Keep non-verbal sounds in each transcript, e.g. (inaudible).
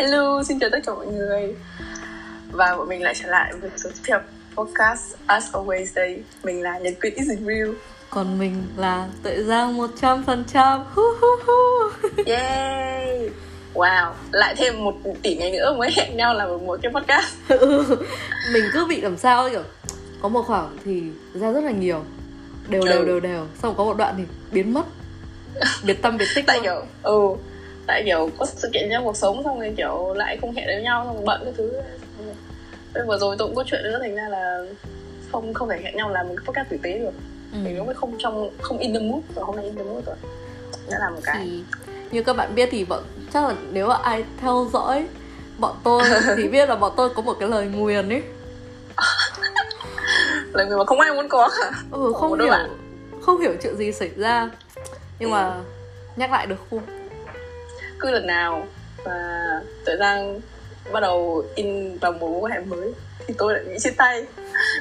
Hello, xin chào tất cả mọi người. Và bọn mình lại trở lại với số tiếp podcast As Always đây. Mình là Nhật Quyết Is Real? Còn mình là Tuệ Giang 100% hu hu hu. Yay! Wow, lại thêm một tỷ ngày nữa mới hẹn nhau làm một cái podcast. (laughs) Ừ, mình cứ bị làm sao ấy kiểu Có một khoảng thì ra rất là nhiều. Đều đều Ừ. đều đều. Xong có một đoạn thì biến mất. Biệt tâm biệt tích Tại kiểu, ừ Tại kiểu có sự kiện trong cuộc sống xong rồi kiểu lại không hẹn được nhau xong rồi bận cái thứ. Thế vừa rồi tôi cũng có chuyện nữa thành ra là không không thể hẹn nhau làm một cái podcast tử tế được. Ừ. Mình lúc ấy không trong không in the mood và hôm nay in the mood rồi. Đã làm một cái. Thì như các bạn biết thì bọn chắc là nếu mà ai theo dõi bọn tôi (laughs) thì biết là bọn tôi có một cái lời nguyền ấy. (laughs) Là người mà không ai muốn có. Ừ, không hiểu. bạn. không hiểu chuyện gì xảy ra. Nhưng mà nhắc lại được không cứ lần nào và thời gian bắt đầu in vào một mối quan hệ mới thì tôi lại bị chia tay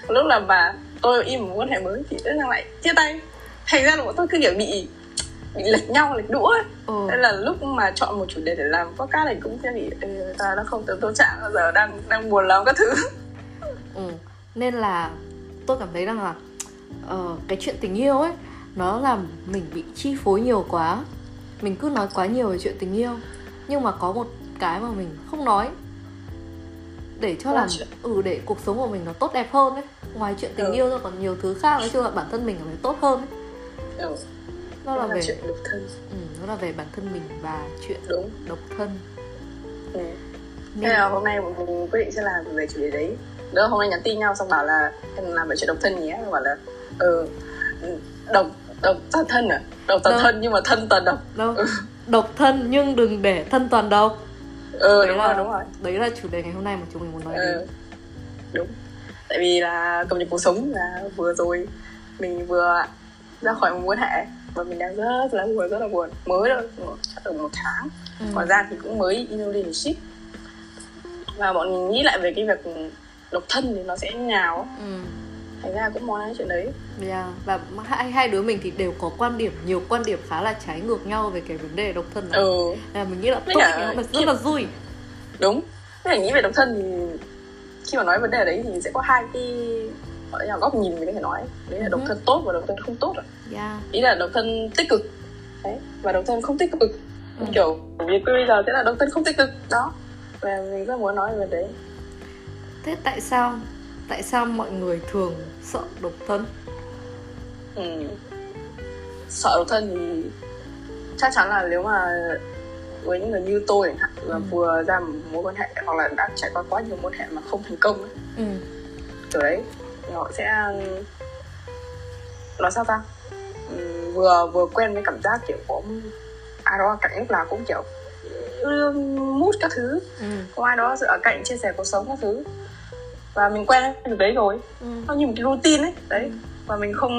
lúc là mà tôi in một mối quan hệ mới thì tự nhiên lại chia tay thành ra là bọn tôi cứ kiểu bị bị lệch nhau lệch đũa ấy. ừ. nên là lúc mà chọn một chủ đề để làm podcast này cũng sẽ bị "Ê, ta nó không tới tôi trạng giờ đang đang buồn lắm các thứ Ừ. Nên là tôi cảm thấy rằng là ờ, cái chuyện tình yêu ấy nó làm mình bị chi phối nhiều quá. Mình cứ nói quá nhiều về chuyện tình yêu nhưng mà có một cái mà mình không nói để cho Là làm ừ để cuộc sống của mình nó tốt đẹp hơn ấy. Ngoài chuyện tình Ừ. yêu ra còn nhiều thứ khác nói chung là bản thân mình phải tốt hơn ấy. ừ. Nó là là về chuyện độc thân ừ, nó là về bản thân mình và chuyện đúng độc thân. ừ. Nên Thế là hôm nay bọn mình quyết định sẽ làm về chủ đề đấy Đỡ hôm nay nhắn tin nhau xong bảo là em làm về chuyện độc thân nhé Bảo là ừ, độc độc toàn thân à Độc toàn Đâu. thân nhưng mà thân toàn độc đâu độc thân nhưng đừng để thân toàn độc. Ừ Đấy đúng là- rồi đúng rồi Đấy là chủ đề ngày hôm nay mà chúng mình muốn nói đến. ừ. Đúng Tại vì là cập nhật cuộc sống là vừa rồi Mình vừa ra khỏi một mối hệ Và mình đang rất là buồn rất là buồn Mới chắc được một tháng Ừ. Còn ra thì cũng mới in relationship Và bọn mình nghĩ lại về cái việc độc thân thì nó sẽ như nào. Ừ. Thành ra cũng muốn nói chuyện đấy Yeah. và hai hai đứa mình thì đều có quan điểm nhiều quan điểm khá là trái ngược nhau về cái vấn đề độc thân này. Ừ là mình nghĩ là tốt khi- rất là vui. đúng thế là nghĩ về độc thân thì khi mà nói vấn đề đấy thì sẽ có hai cái gọi là góc nhìn mình có thể nói đấy là độc Ừ. thân tốt và độc thân không tốt ạ. Yeah. ý là độc thân tích cực đấy và độc thân không tích cực Ừ. kiểu việc bây giờ sẽ là độc thân không tích cực đó và mình rất muốn nói về đấy Thế tại sao tại sao mọi người thường sợ độc thân? ừ. sợ độc thân thì chắc chắn là nếu mà với những người như tôi chẳng hạn là Ừ. vừa ra một mối quan hệ hoặc là đã trải qua quá nhiều mối quan hệ mà không thành công ấy, Ừ. kiểu đấy họ sẽ nói sao ta Ừm, vừa vừa quen với cảm giác kiểu có ai đó cạnh lúc nào cũng kiểu lương mút các thứ Ừ. có ai đó ở cạnh chia sẻ cuộc sống các thứ và mình quen việc đấy rồi. Ừ. nó như một cái routine ấy đấy. Và mình không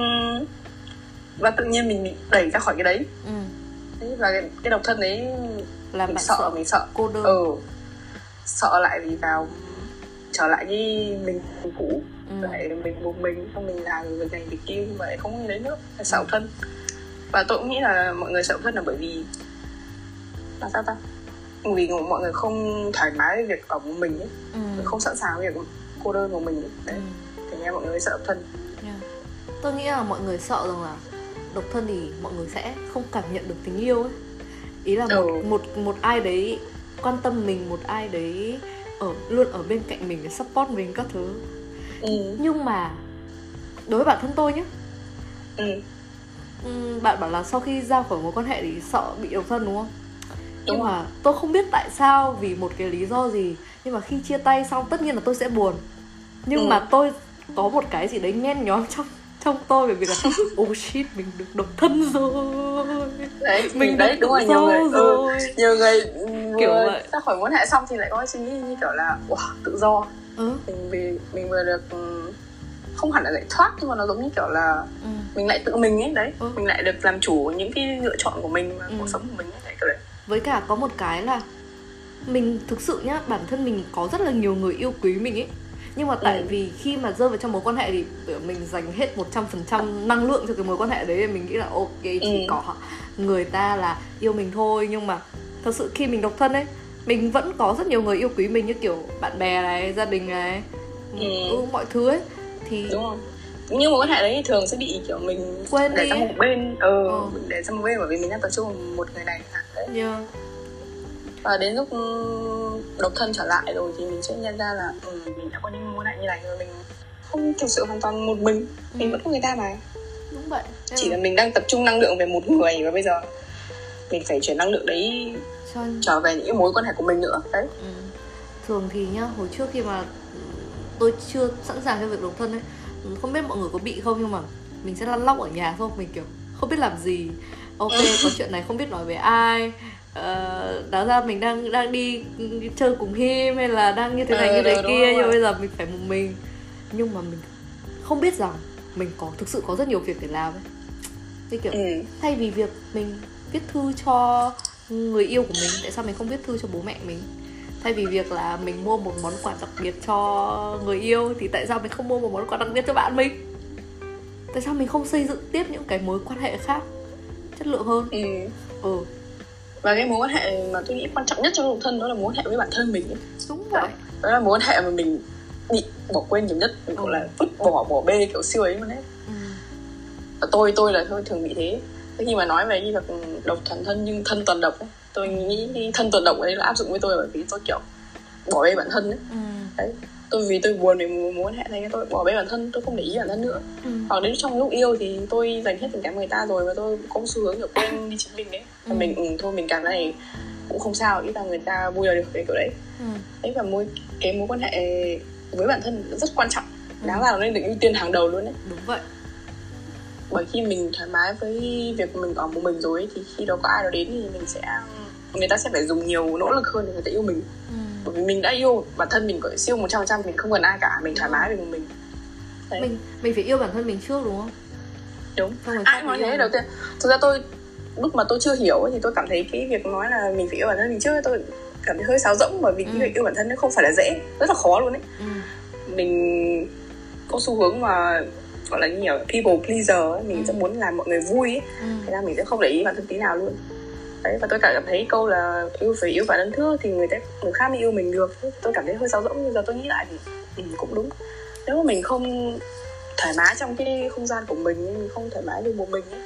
và tự nhiên mình bị đẩy ra khỏi cái đấy. Ừ. đấy và cái, cái độc thân đấy Làm mình sợ, sợ. mình sợ. Cô đơn. ừ. Sợ lại vì vào trở lại như mình cũ. Ừ. lại mình một mình xong mình làm việc này việc kia mà lại không đấy nữa. Là sợ thân. Và tôi cũng nghĩ là mọi người sợ thân là bởi vì là sao ta? Vì mọi người không thoải mái với việc ở một mình ấy. Ừ. không sẵn sàng với việc cô đơn của mình ấy. Ừ. đấy thì nghe mọi người sợ thân Yeah. Tôi nghĩ là mọi người sợ rằng là độc thân thì mọi người sẽ không cảm nhận được tình yêu ấy. Ý là một Ừ. một một ai đấy quan tâm mình, một ai đấy ở luôn ở bên cạnh mình để support mình các thứ. ừ Nhưng mà đối với bản thân tôi nhé, ừ ừm, bạn bảo là sau khi ra khỏi mối quan hệ thì sợ bị độc thân đúng không? Đúng nhưng mà tôi không biết tại sao vì một cái lý do gì nhưng mà khi chia tay xong tất nhiên là tôi sẽ buồn nhưng Ừ. mà tôi có một cái gì đấy nhen nhóm trong trong tôi về việc là (laughs) oh shit mình được độc thân rồi đấy mình đấy đúng rồi nhiều người ừ, rồi nhiều người Kiểu vừa vậy. ra khỏi quan hệ xong thì lại có suy nghĩ như kiểu là wow, tự do ừ, mình vì mình vừa được ừ, không hẳn là giải thoát nhưng mà nó giống như kiểu là ừ. mình lại tự mình ấy đấy Ừ. mình lại được làm chủ những cái lựa chọn của mình và Ừ. cuộc sống của mình ấy đấy kiểu đấy với cả có một cái là mình thực sự nhá bản thân mình có rất là nhiều người yêu quý mình ấy nhưng mà tại Ừ. vì khi mà rơi vào trong mối quan hệ thì mình dành hết 100% năng lượng cho cái mối quan hệ đấy thì mình nghĩ là ok chỉ Ừ. có người ta là yêu mình thôi nhưng mà thật sự khi mình độc thân ấy mình vẫn có rất nhiều người yêu quý mình như kiểu bạn bè này gia đình này ừ. ừ mọi thứ ấy thì đúng không nhưng mối quan hệ đấy thường sẽ bị kiểu mình quên để đi sang một bên ừ, ừ. để sang một bên bởi vì mình đang tập trung một người này đấy yeah. và đến lúc độc thân trở lại rồi thì mình sẽ nhận ra là ừ, mình đã có những mối hệ như này rồi mình không thực sự hoàn toàn một mình. Mình ừ. vẫn có người ta mà. Đúng vậy. Chỉ là mình đang tập trung năng lượng về một người và bây giờ mình phải chuyển năng lượng đấy trở về những mối quan hệ của mình nữa. Đấy. Ừ. thường thì nhá hồi trước khi mà tôi chưa sẵn sàng cho việc độc thân ấy không biết mọi người có bị không nhưng mà mình sẽ lăn lóc ở nhà thôi mình kiểu không biết làm gì. Ok có (laughs) chuyện này không biết nói với ai uh, đáng ra mình đang đang đi, chơi cùng him hay là đang như thế này ừ, như thế kia nhưng bây giờ mình phải một mình. Nhưng mà mình không biết rằng mình có thực sự có rất nhiều việc để làm ấy. Như kiểu ừ. thay vì việc mình viết thư cho người yêu của mình tại sao mình không viết thư cho bố mẹ mình? Thay vì việc là mình mua một món quà đặc biệt cho người yêu thì tại sao mình không mua một món quà đặc biệt cho bạn mình? Tại sao mình không xây dựng tiếp những cái mối quan hệ khác chất lượng hơn? Ừ, ừ. Và cái mối quan hệ mà tôi nghĩ quan trọng nhất trong cuộc thân đó là mối quan hệ với bản thân mình. Đúng vậy. Đó là mối quan hệ mà mình bị bỏ quên nhiều nhất mình gọi ừ. là vứt bỏ bỏ bê kiểu siêu ấy luôn đấy ừ. tôi tôi là tôi thường bị thế. Khi mà nói về như việc độc thần thân nhưng thân toàn độc ấy, tôi nghĩ thân tuần độc đấy là áp dụng với tôi bởi vì tôi kiểu bỏ bê bản thân ấy. Ừ. đấy tôi vì tôi buồn vì muốn muốn hẹn này tôi bỏ bê bản thân tôi không để ý bản thân nữa ừ. hoặc đến trong lúc yêu thì tôi dành hết tình cảm người ta rồi và tôi có xu hướng kiểu quên đi chính mình đấy ừ. mình ừ, thôi mình cảm thấy cũng không sao ít là người ta vui là được cái kiểu đấy ừ. đấy và mối cái mối quan hệ với bản thân rất quan trọng ừ. đáng là nên được ưu tiên hàng đầu luôn đấy đúng vậy bởi khi mình thoải mái với việc mình ở một mình rồi ấy, thì khi đó có ai đó đến thì mình sẽ người ta sẽ phải dùng nhiều nỗ lực hơn để người ta yêu mình ừ. Bởi vì mình đã yêu bản thân mình có siêu một trăm trăm mình không cần ai cả mình thoải mái về mình Đấy. mình mình phải yêu bản thân mình trước đúng không đúng ai nói thế đầu tiên thực ra tôi lúc mà tôi chưa hiểu thì tôi cảm thấy cái việc nói là mình phải yêu bản thân mình trước tôi cảm thấy hơi sáo rỗng bởi vì ừ. cái việc yêu bản thân nó không phải là dễ rất là khó luôn ấy ừ. mình có xu hướng mà gọi là nhiều people pleaser ấy. mình ừ. sẽ muốn làm mọi người vui ấy. Ừ. thế là mình sẽ không để ý bản thân tí nào luôn đấy và tôi cảm thấy câu là yêu phải yêu bản thân trước thì người ta người khác mới yêu mình được. Tôi cảm thấy hơi sáo rỗng nhưng giờ tôi nghĩ lại thì ừ, cũng đúng. Nếu mà mình không thoải mái trong cái không gian của mình mình không thoải mái được một mình ấy,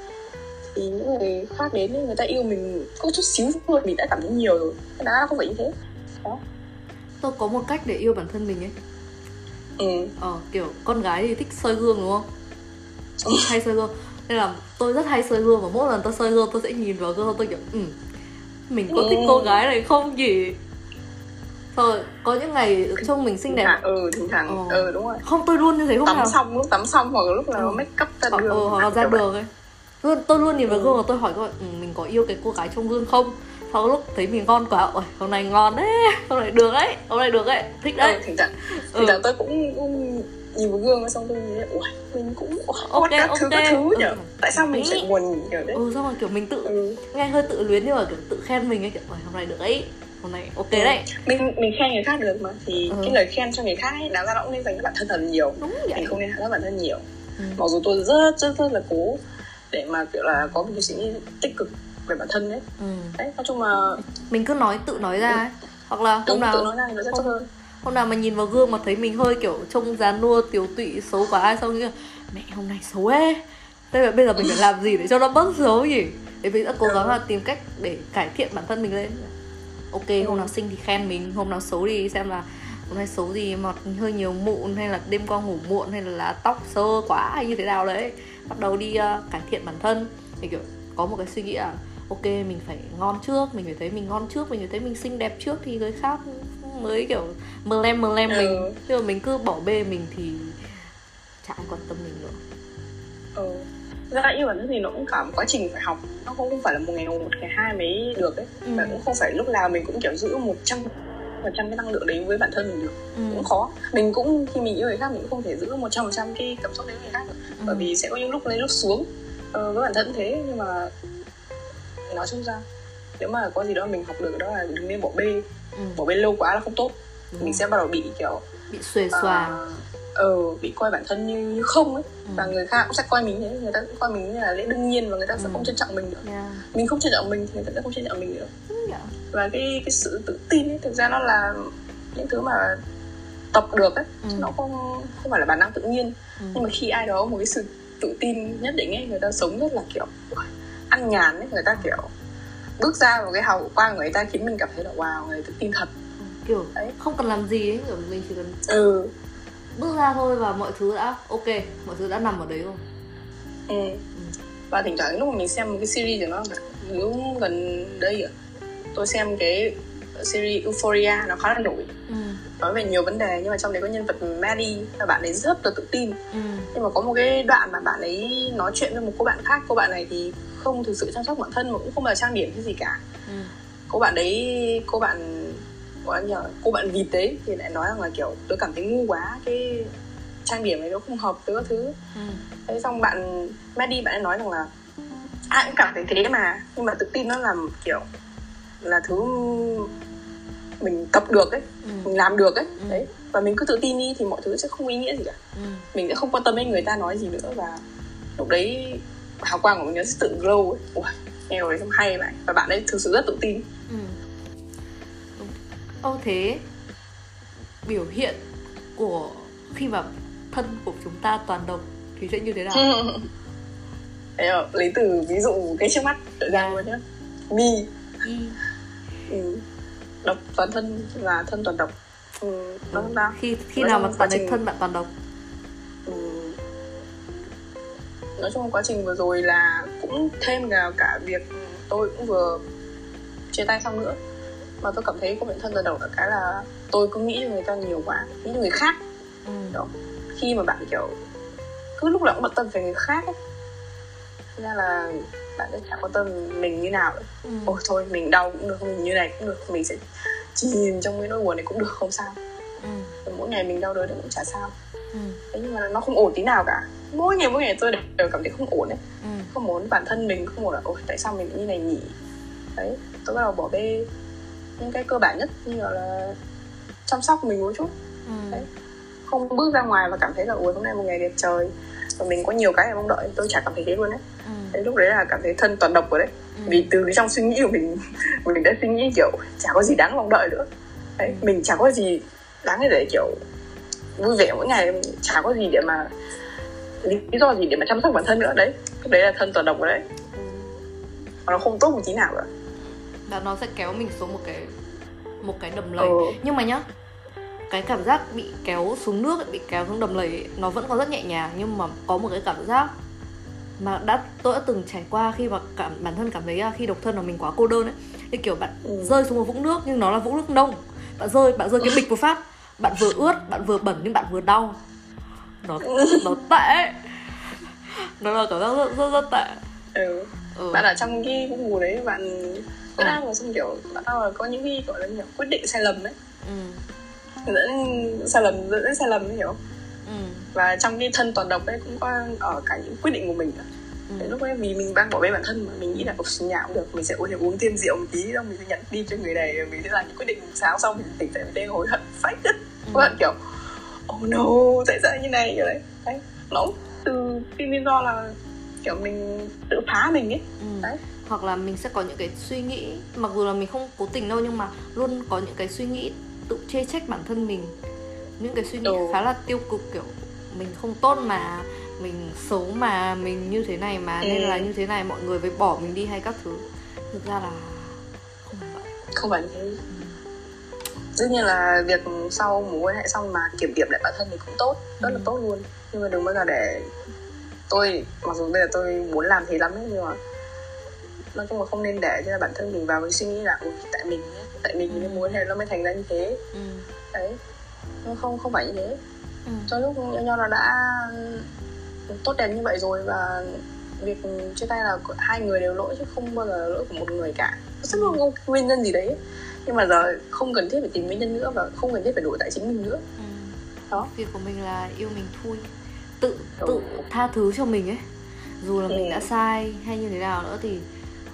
thì những người khác đến người ta yêu mình có chút xíu thôi mình đã cảm thấy nhiều rồi. Cái đó không phải như thế. Đó. Tôi có một cách để yêu bản thân mình ấy. Ừ. ờ kiểu con gái thì thích soi gương đúng không? Ừ. hay soi gương nên là tôi rất hay soi gương và mỗi lần tôi soi gương tôi sẽ nhìn vào gương tôi kiểu ừ mình có thích cô gái này không gì rồi có những ngày trông mình xinh đẹp. Ừ thỉnh thoảng ừ. ừ đúng rồi. Không tôi luôn như thế không tắm nào xong lúc tắm xong hoặc lúc là ừ. make up ra đường ừ, hoặc là ra đường ấy. Luôn tôi luôn nhìn vào ừ. gương và tôi hỏi coi ừ, mình có yêu cái cô gái trong gương không? Sau lúc thấy mình ngon quá ôi hôm nay ngon đấy hôm nay được đấy hôm nay được đấy. Thích đấy. ừ, thỉnh thoảng thỉnh thoảng ừ. tôi cũng, cũng nhìn vào gương xong tôi nghĩ ui mình cũng ok các ok thứ các thứ nhở ừ. tại sao mình sẽ buồn kiểu đấy ừ xong rồi kiểu mình tự ừ. nghe hơi tự luyến nhưng mà kiểu tự khen mình ấy kiểu hôm nay được ấy hôm nay ok ừ. đấy mình mình khen người khác được mà thì ừ. cái lời khen cho người khác ấy đáng ra nó cũng nên dành cho bản thân thật nhiều đúng vậy. mình không nên hạ thấp bản thân nhiều ừ. mặc dù tôi rất rất rất là cố để mà kiểu là có một cái suy nghĩ tích cực về bản thân đấy ừ. đấy nói chung là mình cứ nói tự nói ra ấy hoặc là hôm nào tự nói ra thì nó sẽ tốt hơn hôm nào mà nhìn vào gương mà thấy mình hơi kiểu trông già nua tiếu tụy xấu quá ai xong nghĩ mẹ hôm nay xấu ấy thế là bây giờ mình phải làm gì để cho nó bớt xấu nhỉ? Để mình sẽ cố gắng là tìm cách để cải thiện bản thân mình lên. Ok hôm nào xinh thì khen mình hôm nào xấu thì xem là hôm nay xấu gì mọt hơi nhiều mụn hay là đêm qua ngủ muộn hay là tóc sơ quá hay như thế nào đấy. Bắt đầu đi uh, cải thiện bản thân. Thì kiểu có một cái suy nghĩ là ok mình phải ngon trước mình phải thấy mình ngon trước mình phải thấy mình xinh đẹp trước thì người khác mới kiểu mờ lem mờ lem ừ. mình nhưng mà mình cứ bỏ bê mình thì chả ai quan tâm mình nữa. Ừ. Ra yêu bản thân thì nó cũng cả một quá trình phải học. Nó không phải là một ngày một ngày hai mới được ấy. Ừ. và cũng không phải lúc nào mình cũng kiểu giữ một trăm phần trăm cái năng lượng đấy với bản thân mình được. Ừ. cũng khó. Mình cũng khi mình yêu người khác mình cũng không thể giữ một trăm phần trăm cái cảm xúc đấy với người khác được. Ừ. bởi vì sẽ có những lúc lên lúc xuống. Ờ, với bản thân thế nhưng mà nói chung ra nếu mà có gì đó mình học được đó là đừng nên bỏ bê ừ. bỏ bê lâu quá là không tốt ừ. mình sẽ bắt đầu bị kiểu bị xuề xòa uh, ừ bị coi bản thân như, như không ấy Ừ. và người khác cũng sẽ coi mình thế người ta cũng coi mình như là lẽ đương nhiên và người ta sẽ Ừ. không trân trọng mình nữa yeah. mình không trân trọng mình thì người ta sẽ không trân trọng mình nữa và cái cái sự tự tin ấy thực ra nó là những thứ mà tập được ấy Ừ. nó không không phải là bản năng tự nhiên Ừ. nhưng mà khi ai đó một cái sự tự tin nhất định ấy người ta sống rất là kiểu ăn nhàn ấy người ta kiểu bước ra vào cái hào quang của người ta khiến mình cảm thấy là wow người tự tin thật. Kiểu Đấy. không cần làm gì ấy kiểu mình chỉ cần ừ. bước ra thôi và mọi thứ đã ok mọi thứ đã nằm ở đấy rồi. Ừ. Và thỉnh thoảng lúc mà mình xem một cái series của nó nếu gần đây à, tôi xem cái series Euphoria nó khá là nổi. Ừ. nói về nhiều vấn đề nhưng mà trong đấy có nhân vật Maddie và bạn ấy rất là tự tin. Ừ. nhưng mà có một cái đoạn mà bạn ấy nói chuyện với một cô bạn khác cô bạn này thì không thực sự chăm sóc bản thân mà cũng không là trang điểm cái gì cả Ừ. cô bạn đấy cô bạn gọi là nhờ cô bạn vịt đấy thì lại nói rằng là kiểu tôi cảm thấy ngu quá cái trang điểm này nó không hợp với các thứ Ừ. thế xong bạn Maddie bạn ấy nói rằng là ai cũng cảm thấy thế mà nhưng mà tự tin nó làm kiểu là thứ mình tập được ấy Ừ. mình làm được ấy Ừ. đấy và mình cứ tự tin đi thì mọi thứ sẽ không ý nghĩa gì cả Ừ. mình sẽ không quan tâm đến người ta nói gì nữa và lúc đấy hào quang của mình nó sẽ tự glow ấy. Ui, nghe rồi xong hay vậy và bạn ấy thực sự rất tự tin Ừ. Ô thế biểu hiện của khi mà thân của chúng ta toàn độc thì sẽ như thế nào? (laughs) Đấy rồi, lấy từ ví dụ cái trước mắt tự ra luôn nhá mi Y. ừ. độc toàn thân và thân toàn độc ừ. không sao Khi khi Nói nào mà toàn trình- thân bạn toàn độc? Nói chung quá trình vừa rồi là cũng thêm cả cả việc tôi cũng vừa chia tay xong nữa mà tôi cảm thấy có bản thân toàn độc là cái là tôi cứ nghĩ cho người ta nhiều quá nghĩ cho người khác Ừ. Đó. khi mà bạn kiểu cứ lúc nào cũng bận tâm về người khác ấy ra là bạn sẽ chẳng quan tâm mình như nào nữa. Ừ. ôi thôi mình đau cũng được mình như này cũng được mình sẽ chìm trong cái nỗi buồn này cũng được không sao Ừ. Mỗi ngày mình đau đớn thì cũng chả sao Ừ. thế nhưng mà nó không ổn tí nào cả mỗi ngày mỗi ngày tôi đều cảm thấy không ổn ấy Ừ. không muốn bản thân mình không ổn là ôi tại sao mình như này nhỉ đấy tôi bắt đầu bỏ bê những cái cơ bản nhất như là, chăm sóc mình một chút Ừ. Đấy. không bước ra ngoài và cảm thấy là ui hôm nay một ngày đẹp trời và mình có nhiều cái để mong đợi tôi chả cảm thấy thế luôn đấy Ừ. đấy lúc đấy là cảm thấy thân toàn độc rồi đấy Ừ. vì từ trong suy nghĩ của mình (laughs) mình đã suy nghĩ kiểu chả có gì đáng mong đợi nữa đấy Ừ. mình chả có gì đáng để kiểu vui vẻ mỗi ngày chả có gì để mà lý do gì để mà chăm sóc bản thân nữa đấy đấy là thân toàn độc rồi đấy. Và nó không tốt một tí nào cả Và nó sẽ kéo mình xuống một cái một cái đầm lầy. ừ. Nhưng mà nhá, cái cảm giác bị kéo xuống nước bị kéo xuống đầm lầy nó vẫn còn rất nhẹ nhàng nhưng mà có một cái cảm giác mà đã tôi đã từng trải qua khi mà cảm bản thân cảm thấy khi độc thân là mình quá cô đơn ấy thì kiểu bạn Ừ. rơi xuống một vũng nước nhưng nó là vũng nước nông bạn rơi bạn rơi cái bịch một phát bạn vừa ướt bạn vừa bẩn nhưng bạn vừa đau nó nó tệ nó là cảm giác rất rất, rất tệ ừ. ừ. bạn ở trong cái bùn đấy bạn cứ đang mà xong kiểu bạn đang là có những cái gọi là kiểu quyết định sai lầm đấy ừ. dẫn sai lầm dẫn đến sai lầm ấy hiểu không? Ừ. và trong cái thân toàn độc đấy cũng có ở cả những quyết định của mình nữa. Ừ. Lúc ấy vì mình đang bỏ bê bản thân mà mình nghĩ là ồ nhà cũng được mình sẽ uống uống thêm rượu một tí xong mình sẽ nhận đi cho người này mình sẽ làm những quyết định sáng xong mình tỉnh dậy mình đang hối hận phách Ừ. các bạn kiểu oh no tại sao như này kiểu đấy nó từ cái lý do là kiểu mình tự phá mình ấy. Ừ. đấy. Hoặc là mình sẽ có những cái suy nghĩ mặc dù là mình không cố tình đâu nhưng mà luôn có những cái suy nghĩ tự chê trách bản thân mình. Những cái suy nghĩ Ừ. khá là tiêu cực kiểu mình không tốt mà mình xấu mà mình như thế này mà nên Ừ. là như thế này mọi người mới bỏ mình đi hay các thứ. Thực ra là không phải vậy. Không phải như thế đương nhiên là việc sau mối quan hệ xong mà kiểm điểm lại bản thân thì cũng tốt rất là Ừ. tốt luôn nhưng mà đừng bao giờ để tôi mặc dù bây giờ tôi muốn làm thế lắm ấy, nhưng mà nói chung là không nên để cho bản thân mình vào cái suy nghĩ là "Ôi, tại mình tại mình Ừ. nên mối quan hệ nó mới thành ra như thế ừ. đấy nó không không phải như thế Ừ. cho lúc yêu nhau nó đã tốt đẹp như vậy rồi và việc chia tay là hai người đều lỗi chứ không bao giờ là lỗi của một người cả luôn có nguyên nhân gì đấy nhưng mà giờ không cần thiết phải tìm nguyên nhân nữa và không cần thiết phải đổ tại chính mình nữa. Ừ. đó. Việc của mình là yêu mình thôi tự Ừ. tự tha thứ cho mình ấy. Dù là mình Ừ. đã sai hay như thế nào nữa thì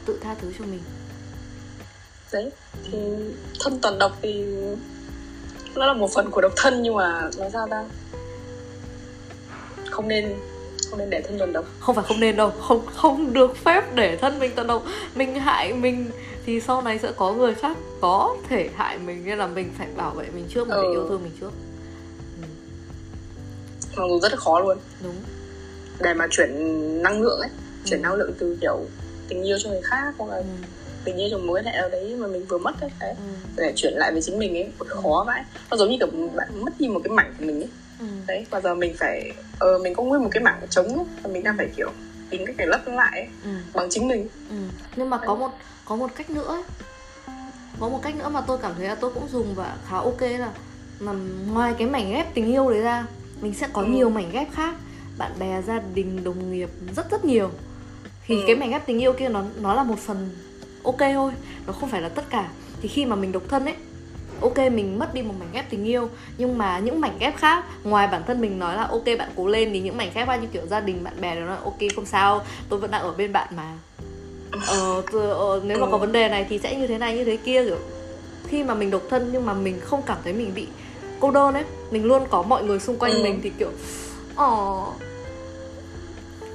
tự tha thứ cho mình. Đấy thì thân toàn độc thì nó là một phần của độc thân nhưng mà nói sao ta? Không nên không nên để thân tuần độc. Không phải không nên đâu không không được phép để thân mình tuần độc. Mình hại mình thì sau này sẽ có người khác có thể hại mình nên là mình phải bảo vệ mình trước mình phải Ừ. yêu thương mình trước mặc dù rất là khó luôn đúng để mà chuyển năng lượng ấy chuyển Ừ. năng lượng từ kiểu tình yêu cho người khác hoặc là ừ. tình yêu trong mối quan hệ nào đấy mà mình vừa mất ấy đấy Ừ. để chuyển lại với chính mình ấy khó vãi nó giống như kiểu bạn mất đi một cái mảnh của mình ấy Ừ. đấy và giờ mình phải ờ mình có nguyên một cái mảng trống ấy, và mình đang phải kiểu tìm cách để lấp lại ấy, Ừ. bằng chính mình Ừ. nhưng mà có một có một cách nữa ấy. có một cách nữa mà tôi cảm thấy là tôi cũng dùng và khá ok là mà ngoài cái mảnh ghép tình yêu đấy ra mình sẽ có Ừ. nhiều mảnh ghép khác bạn bè gia đình đồng nghiệp rất rất nhiều thì Ừ. cái mảnh ghép tình yêu kia nó nó là một phần ok thôi nó không phải là tất cả thì khi mà mình độc thân ấy ok mình mất đi một mảnh ghép tình yêu nhưng mà những mảnh ghép khác ngoài bản thân mình nói là ok bạn cố lên thì những mảnh ghép khác như kiểu gia đình bạn bè nó nói ok không sao tôi vẫn đang ở bên bạn mà ờ, ờ, nếu mà có Ừ. vấn đề này thì sẽ như thế này như thế kia kiểu khi mà mình độc thân nhưng mà mình không cảm thấy mình bị cô đơn ấy mình luôn có mọi người xung quanh Ừ. mình thì kiểu ờ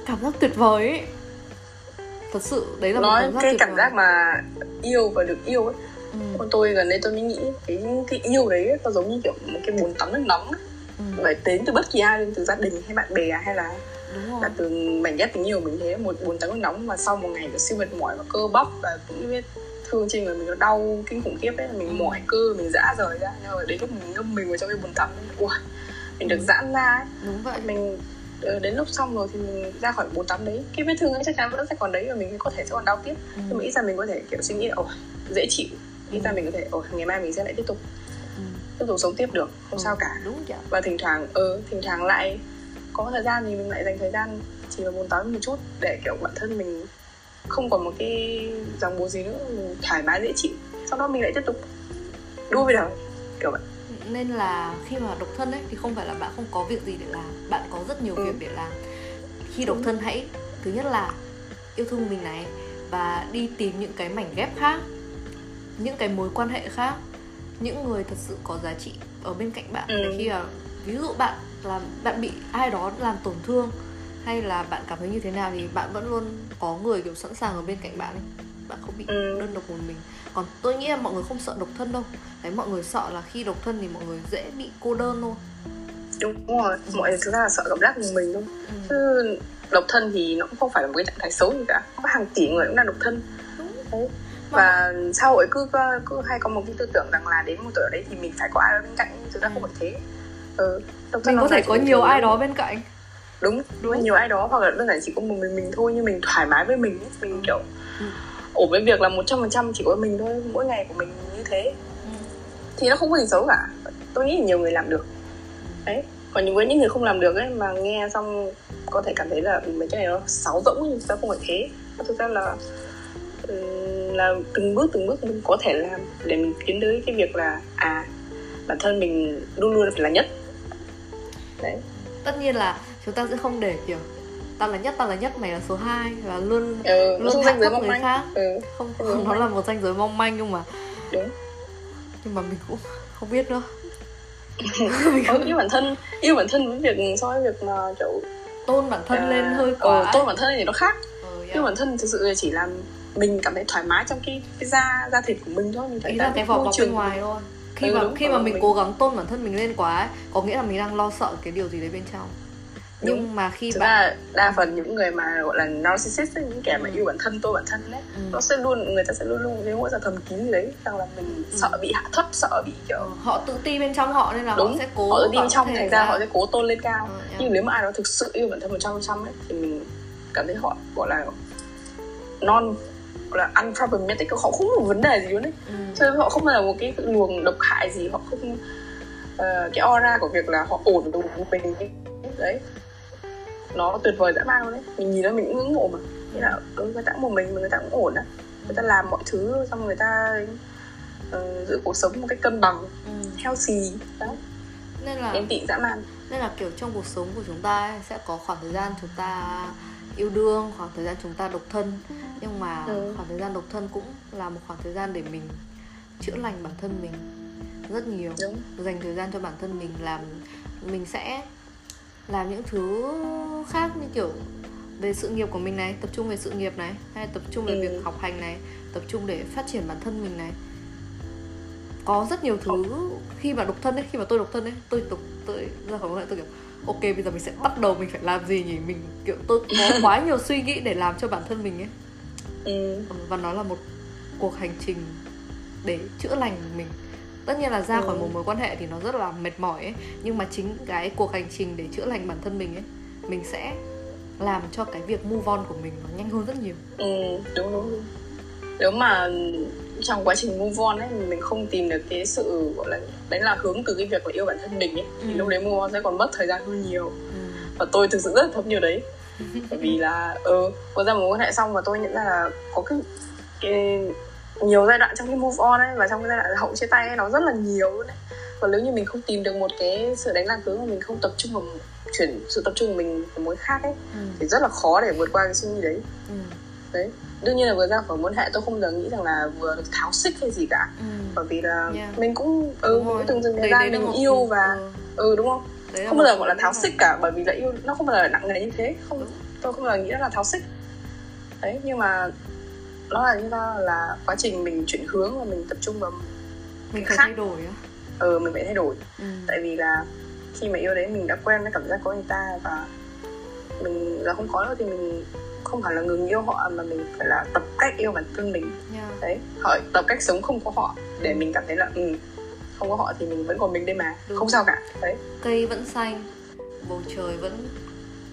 cảm giác tuyệt vời ấy thật sự đấy là một nói cảm giác cái cảm vời giác mà yêu và được yêu ấy ừ, con tôi gần đây tôi mới nghĩ cái cái yêu đấy ấy, nó giống như kiểu một cái bồn tắm nước nóng ấy. ừ, phải đến từ bất kỳ ai đến từ gia đình hay bạn bè hay là là từ mảnh ghép yêu mình thế một bồn tắm nước nóng mà sau một ngày nó siêu mệt mỏi và cơ bắp và cũng biết thương trên người mình nó đau kinh khủng khiếp ấy mình Ừ. mỏi cơ mình dã rời ra. Nhưng mà đến lúc mình ngâm mình vào trong cái bồn tắm ui mình được Ừ. giãn ra ấy. đúng vậy. Mình ờ, đến lúc xong rồi thì mình ra khỏi bồn tắm đấy cái vết thương ấy chắc chắn vẫn sẽ còn đấy và mình có thể sẽ còn đau tiếp. Ừ, nhưng mà ít ra mình có thể kiểu suy nghĩ là ồ dễ chịu. Ít ra Ừ. mình có thể ồ ngày mai mình sẽ lại tiếp tục ừ, tiếp tục sống tiếp được không ừ, sao cả. đúng vậy. Và thỉnh thoảng ờ thỉnh thoảng lại có thời gian thì mình lại dành thời gian chỉ vào bồn tắm một chút để kiểu bản thân mình không còn một cái ràng buộc gì nữa mình thoải mái dễ chịu sau đó mình lại tiếp tục đua với đời kiểu vậy nên là khi mà độc thân ấy thì không phải là bạn không có việc gì để làm bạn có rất nhiều Ừ. việc để làm khi độc Đúng. thân hãy thứ nhất là yêu thương mình này và đi tìm những cái mảnh ghép khác những cái mối quan hệ khác những người thật sự có giá trị ở bên cạnh bạn Ừ. để khi là ví dụ bạn làm bạn bị ai đó làm tổn thương hay là bạn cảm thấy như thế nào thì bạn vẫn luôn có người kiểu sẵn sàng ở bên cạnh bạn ấy. bạn không bị Ừ. đơn độc một mình còn tôi nghĩ là mọi người không sợ độc thân đâu đấy mọi người sợ là khi độc thân thì mọi người dễ bị cô đơn thôi đúng rồi mọi người thực ra là sợ cảm giác của mình thôi ừ. chứ độc thân thì nó cũng không phải là một cái trạng thái xấu gì cả có hàng tỷ người cũng đang độc thân Đúng. đấy Mà- và xã hội cứ cứ hay có một cái tư tưởng rằng là đến một tuổi ở đấy thì mình phải có ai ở bên cạnh thực ra Ừ. không phải thế ừ, mình có thể có nhiều ai đó bên cạnh. Đúng đúng nhiều ai đó hoặc là đơn giản chỉ có một mình mình thôi nhưng mình thoải mái với mình mình Ừ. kiểu Ừ. ổn với việc là một trăm phần trăm chỉ có mình thôi mỗi ngày của mình như thế. Thì nó không có gì xấu cả. Tôi nghĩ là nhiều người làm được. Đấy. Còn những với những người không làm được ấy mà nghe xong có thể cảm thấy là "Ừ, mấy cái này nó sáo rỗng nhưng ra không phải thế? Thực ra là ừm, là từng bước từng bước mình có thể làm để mình tiến tới cái việc là à bản thân mình luôn luôn phải là nhất đấy. Tất nhiên là chúng ta sẽ không để kiểu tao là nhất tao là nhất mày là số 2 và luôn ừ, luôn không hạ thấp mong người manh. khác. Ừ, không Ừ. (laughs) nó là một ranh giới mong manh nhưng mà đúng. nhưng mà mình cũng không biết nữa. (laughs) Ừ, yêu bản thân yêu bản thân với việc so với việc mà kiểu tôn bản thân à, lên hơi ờ, quá. tôn bản thân thì nó khác. Ừ, yeah. yêu bản thân thực sự là chỉ là mình cảm thấy thoải mái trong cái cái da da thịt của mình thôi mình thấy ý là cái vỏ bọc bên ngoài thôi khi Ừ, mà đúng, khi mà mình mình. cố gắng tôn bản thân mình lên quá ấy, có nghĩa là mình đang lo sợ cái điều gì đấy bên trong nhưng Đúng. mà khi thực bạn ra đa phần những người mà gọi là narcissist ấy, những kẻ mà Ừ. yêu bản thân tôi bản thân đấy ừ, nó sẽ luôn người ta sẽ luôn luôn cái mỗi ra thầm kín đấy rằng là mình Ừ. sợ bị hạ thấp sợ bị kiểu ừ, họ tự ti bên trong họ nên là họ đúng sẽ cố họ tự có trong thành ra họ sẽ cố tôn lên cao Ừ, yeah. nhưng nếu mà ai đó thực sự yêu bản thân một trăm phần trăm ấy thì mình cảm thấy họ gọi là non là unproblematic họ không có một vấn đề gì luôn đấy ừ. cho nên họ không là một cái luồng độc hại gì họ không ờ, cái aura của việc là họ ổn một mình ấy. đấy. Nó tuyệt vời dã man luôn đấy mình nhìn nó mình cũng ngưỡng mộ mà. Thế là ừ, người ta cũng một mình mà người ta cũng ổn á. Người ta làm mọi thứ xong người ta ờ, giữ cuộc sống một cách cân bằng Ừ. healthy. Đó nên là ghen tị dã man. nên là kiểu trong cuộc sống của chúng ta ấy, sẽ có khoảng thời gian chúng ta yêu đương khoảng thời gian chúng ta độc thân. Nhưng mà Ừ. khoảng thời gian độc thân cũng là một khoảng thời gian để mình chữa lành bản thân mình rất nhiều. Đúng. Dành thời gian cho bản thân mình làm mình sẽ làm những thứ khác như kiểu về sự nghiệp của mình này tập trung về sự nghiệp này hay tập trung về Ừ. việc học hành này tập trung để phát triển bản thân mình này. Có rất nhiều thứ khi mà độc thân ấy khi mà tôi độc thân ấy tôi độc tôi ra khỏi tôi kiểu ok bây giờ mình sẽ bắt đầu mình phải làm gì nhỉ? Mình kiểu tôi có (laughs) quá nhiều suy nghĩ để làm cho bản thân mình ấy. Ừ. Và nó là một cuộc hành trình để chữa lành mình. Tất nhiên là ra khỏi Ừ. một mối quan hệ thì nó rất là mệt mỏi ấy. Nhưng mà chính cái cuộc hành trình để chữa lành bản thân mình ấy mình sẽ làm cho cái việc move on của mình nó nhanh hơn rất nhiều. Ừ, đúng đúng đúng. Nếu mà trong quá trình move on ấy mình không tìm được cái sự gọi là đấy là hướng từ cái việc là yêu bản thân mình ấy thì Ừ. lúc đấy move on sẽ còn mất thời gian hơn nhiều ừ. và tôi thực sự rất là thấm nhiều đấy (laughs) bởi vì là ừ vừa ra mối quan hệ xong và tôi nhận ra là có cái, cái nhiều giai đoạn trong cái move on ấy và trong cái giai đoạn hậu chia tay ấy nó rất là nhiều luôn đấy và nếu như mình không tìm được một cái sự đánh lạc hướng mà mình không tập trung vào chuyển sự tập trung của mình vào mối khác ấy Ừ. thì rất là khó để vượt qua cái suy nghĩ đấy Ừ. đấy đương nhiên là vừa ra khỏi mối quan hệ tôi không bao giờ nghĩ rằng là vừa được tháo xích hay gì cả Ừ. bởi vì là Yeah. mình cũng ừ mình cũng từng dừng thời gian là mình một- yêu và ừ. ừ đúng không Đấy là không bao giờ gọi là tháo xích cả bởi vì là yêu nó không bao giờ là nặng nề như thế không Đúng. tôi không bao giờ nghĩ đó là tháo xích đấy nhưng mà nó là như ta là quá trình mình chuyển hướng và mình tập trung vào mình phải khác. thay đổi á ừ mình phải thay đổi ừ. tại vì là khi mà yêu đấy mình đã quen với cảm giác có người ta và mình là không có nữa thì mình không phải là ngừng yêu họ mà mình phải là tập cách yêu bản thân mình. Yeah. đấy hỏi tập cách sống không có họ để mình cảm thấy là ừ không có họ thì mình vẫn còn mình đây mà Đúng. không sao cả. Đấy. Cây vẫn xanh bầu trời vẫn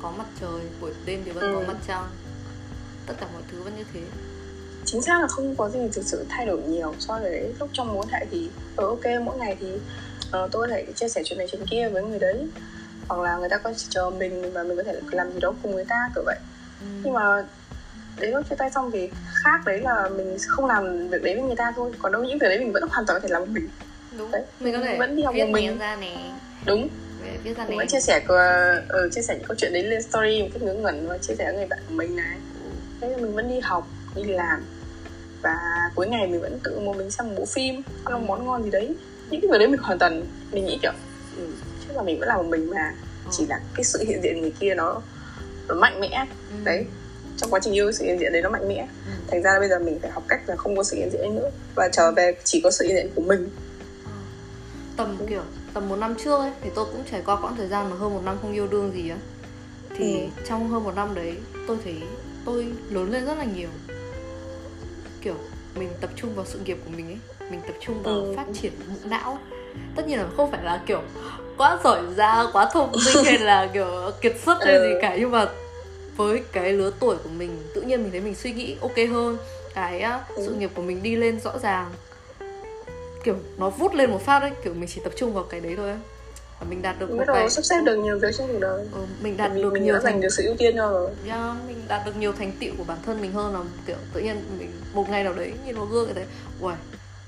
có mặt trời buổi đêm thì vẫn Ừ. có mặt trăng. Tất cả mọi thứ vẫn như thế. Chính xác là không có gì thực sự thay đổi nhiều so với lúc trong mối hệ thì ừ, ok mỗi ngày thì ờ, tôi có thể chia sẻ chuyện này chuyện kia với người đấy. Hoặc là người ta có chờ mình và mình có thể làm gì đó cùng người ta kiểu vậy ừ. nhưng mà đến lúc chia tay xong thì khác đấy là mình không làm việc đấy với người ta thôi. Còn đâu những việc đấy mình vẫn hoàn toàn có thể làm một mình. Đúng. Đấy, mình có thể vẫn đi học một mình. ra nè. Đúng. Về viết ra mình vẫn chia sẻ của ừ, chia sẻ những câu chuyện đấy lên story một cách ngớ ngẩn và chia sẻ với người bạn của mình này. Thế là mình vẫn đi học đi làm. Và cuối ngày mình vẫn tự một mình xem một bộ phim ăn một món ngon gì đấy. Những cái việc đấy mình hoàn toàn mình nghĩ kiểu ừ, chứ là mình vẫn làm một mình mà. Ờ. chỉ là cái sự hiện diện người kia nó, nó mạnh mẽ Ừ. đấy trong quá trình yêu sự hiện diện đấy nó mạnh mẽ Ừ. thành ra là bây giờ mình phải học cách là không có sự hiện diện ấy nữa và trở về chỉ có sự hiện diện của mình Ờ. tầm kiểu tầm một năm trước ấy thì tôi cũng trải qua quãng thời gian mà hơn một năm không yêu đương gì á thì Ừ. trong hơn một năm đấy tôi thấy tôi lớn lên rất là nhiều kiểu mình tập trung vào sự nghiệp của mình ấy mình tập trung vào Ừ. phát triển bộ não tất nhiên là không phải là kiểu quá giỏi ra quá thông minh hay là kiểu kiệt xuất hay Ừ. gì cả. Nhưng mà với cái lứa tuổi của mình tự nhiên mình thấy mình suy nghĩ ok hơn. Cái Ừ. sự nghiệp của mình đi lên rõ ràng. Kiểu nó vút lên một phát ấy kiểu mình chỉ tập trung vào cái đấy thôi á. Và mình đạt được mình một cái sắp xếp được nhiều việc trong cuộc đời. Ừ, mình đạt được mình nhiều thành được sự ưu tiên cho rồi. Yeah, mình đạt được nhiều thành tựu của bản thân mình hơn là kiểu tự nhiên mình một ngày nào đấy nhìn vào gương cái thấy uầy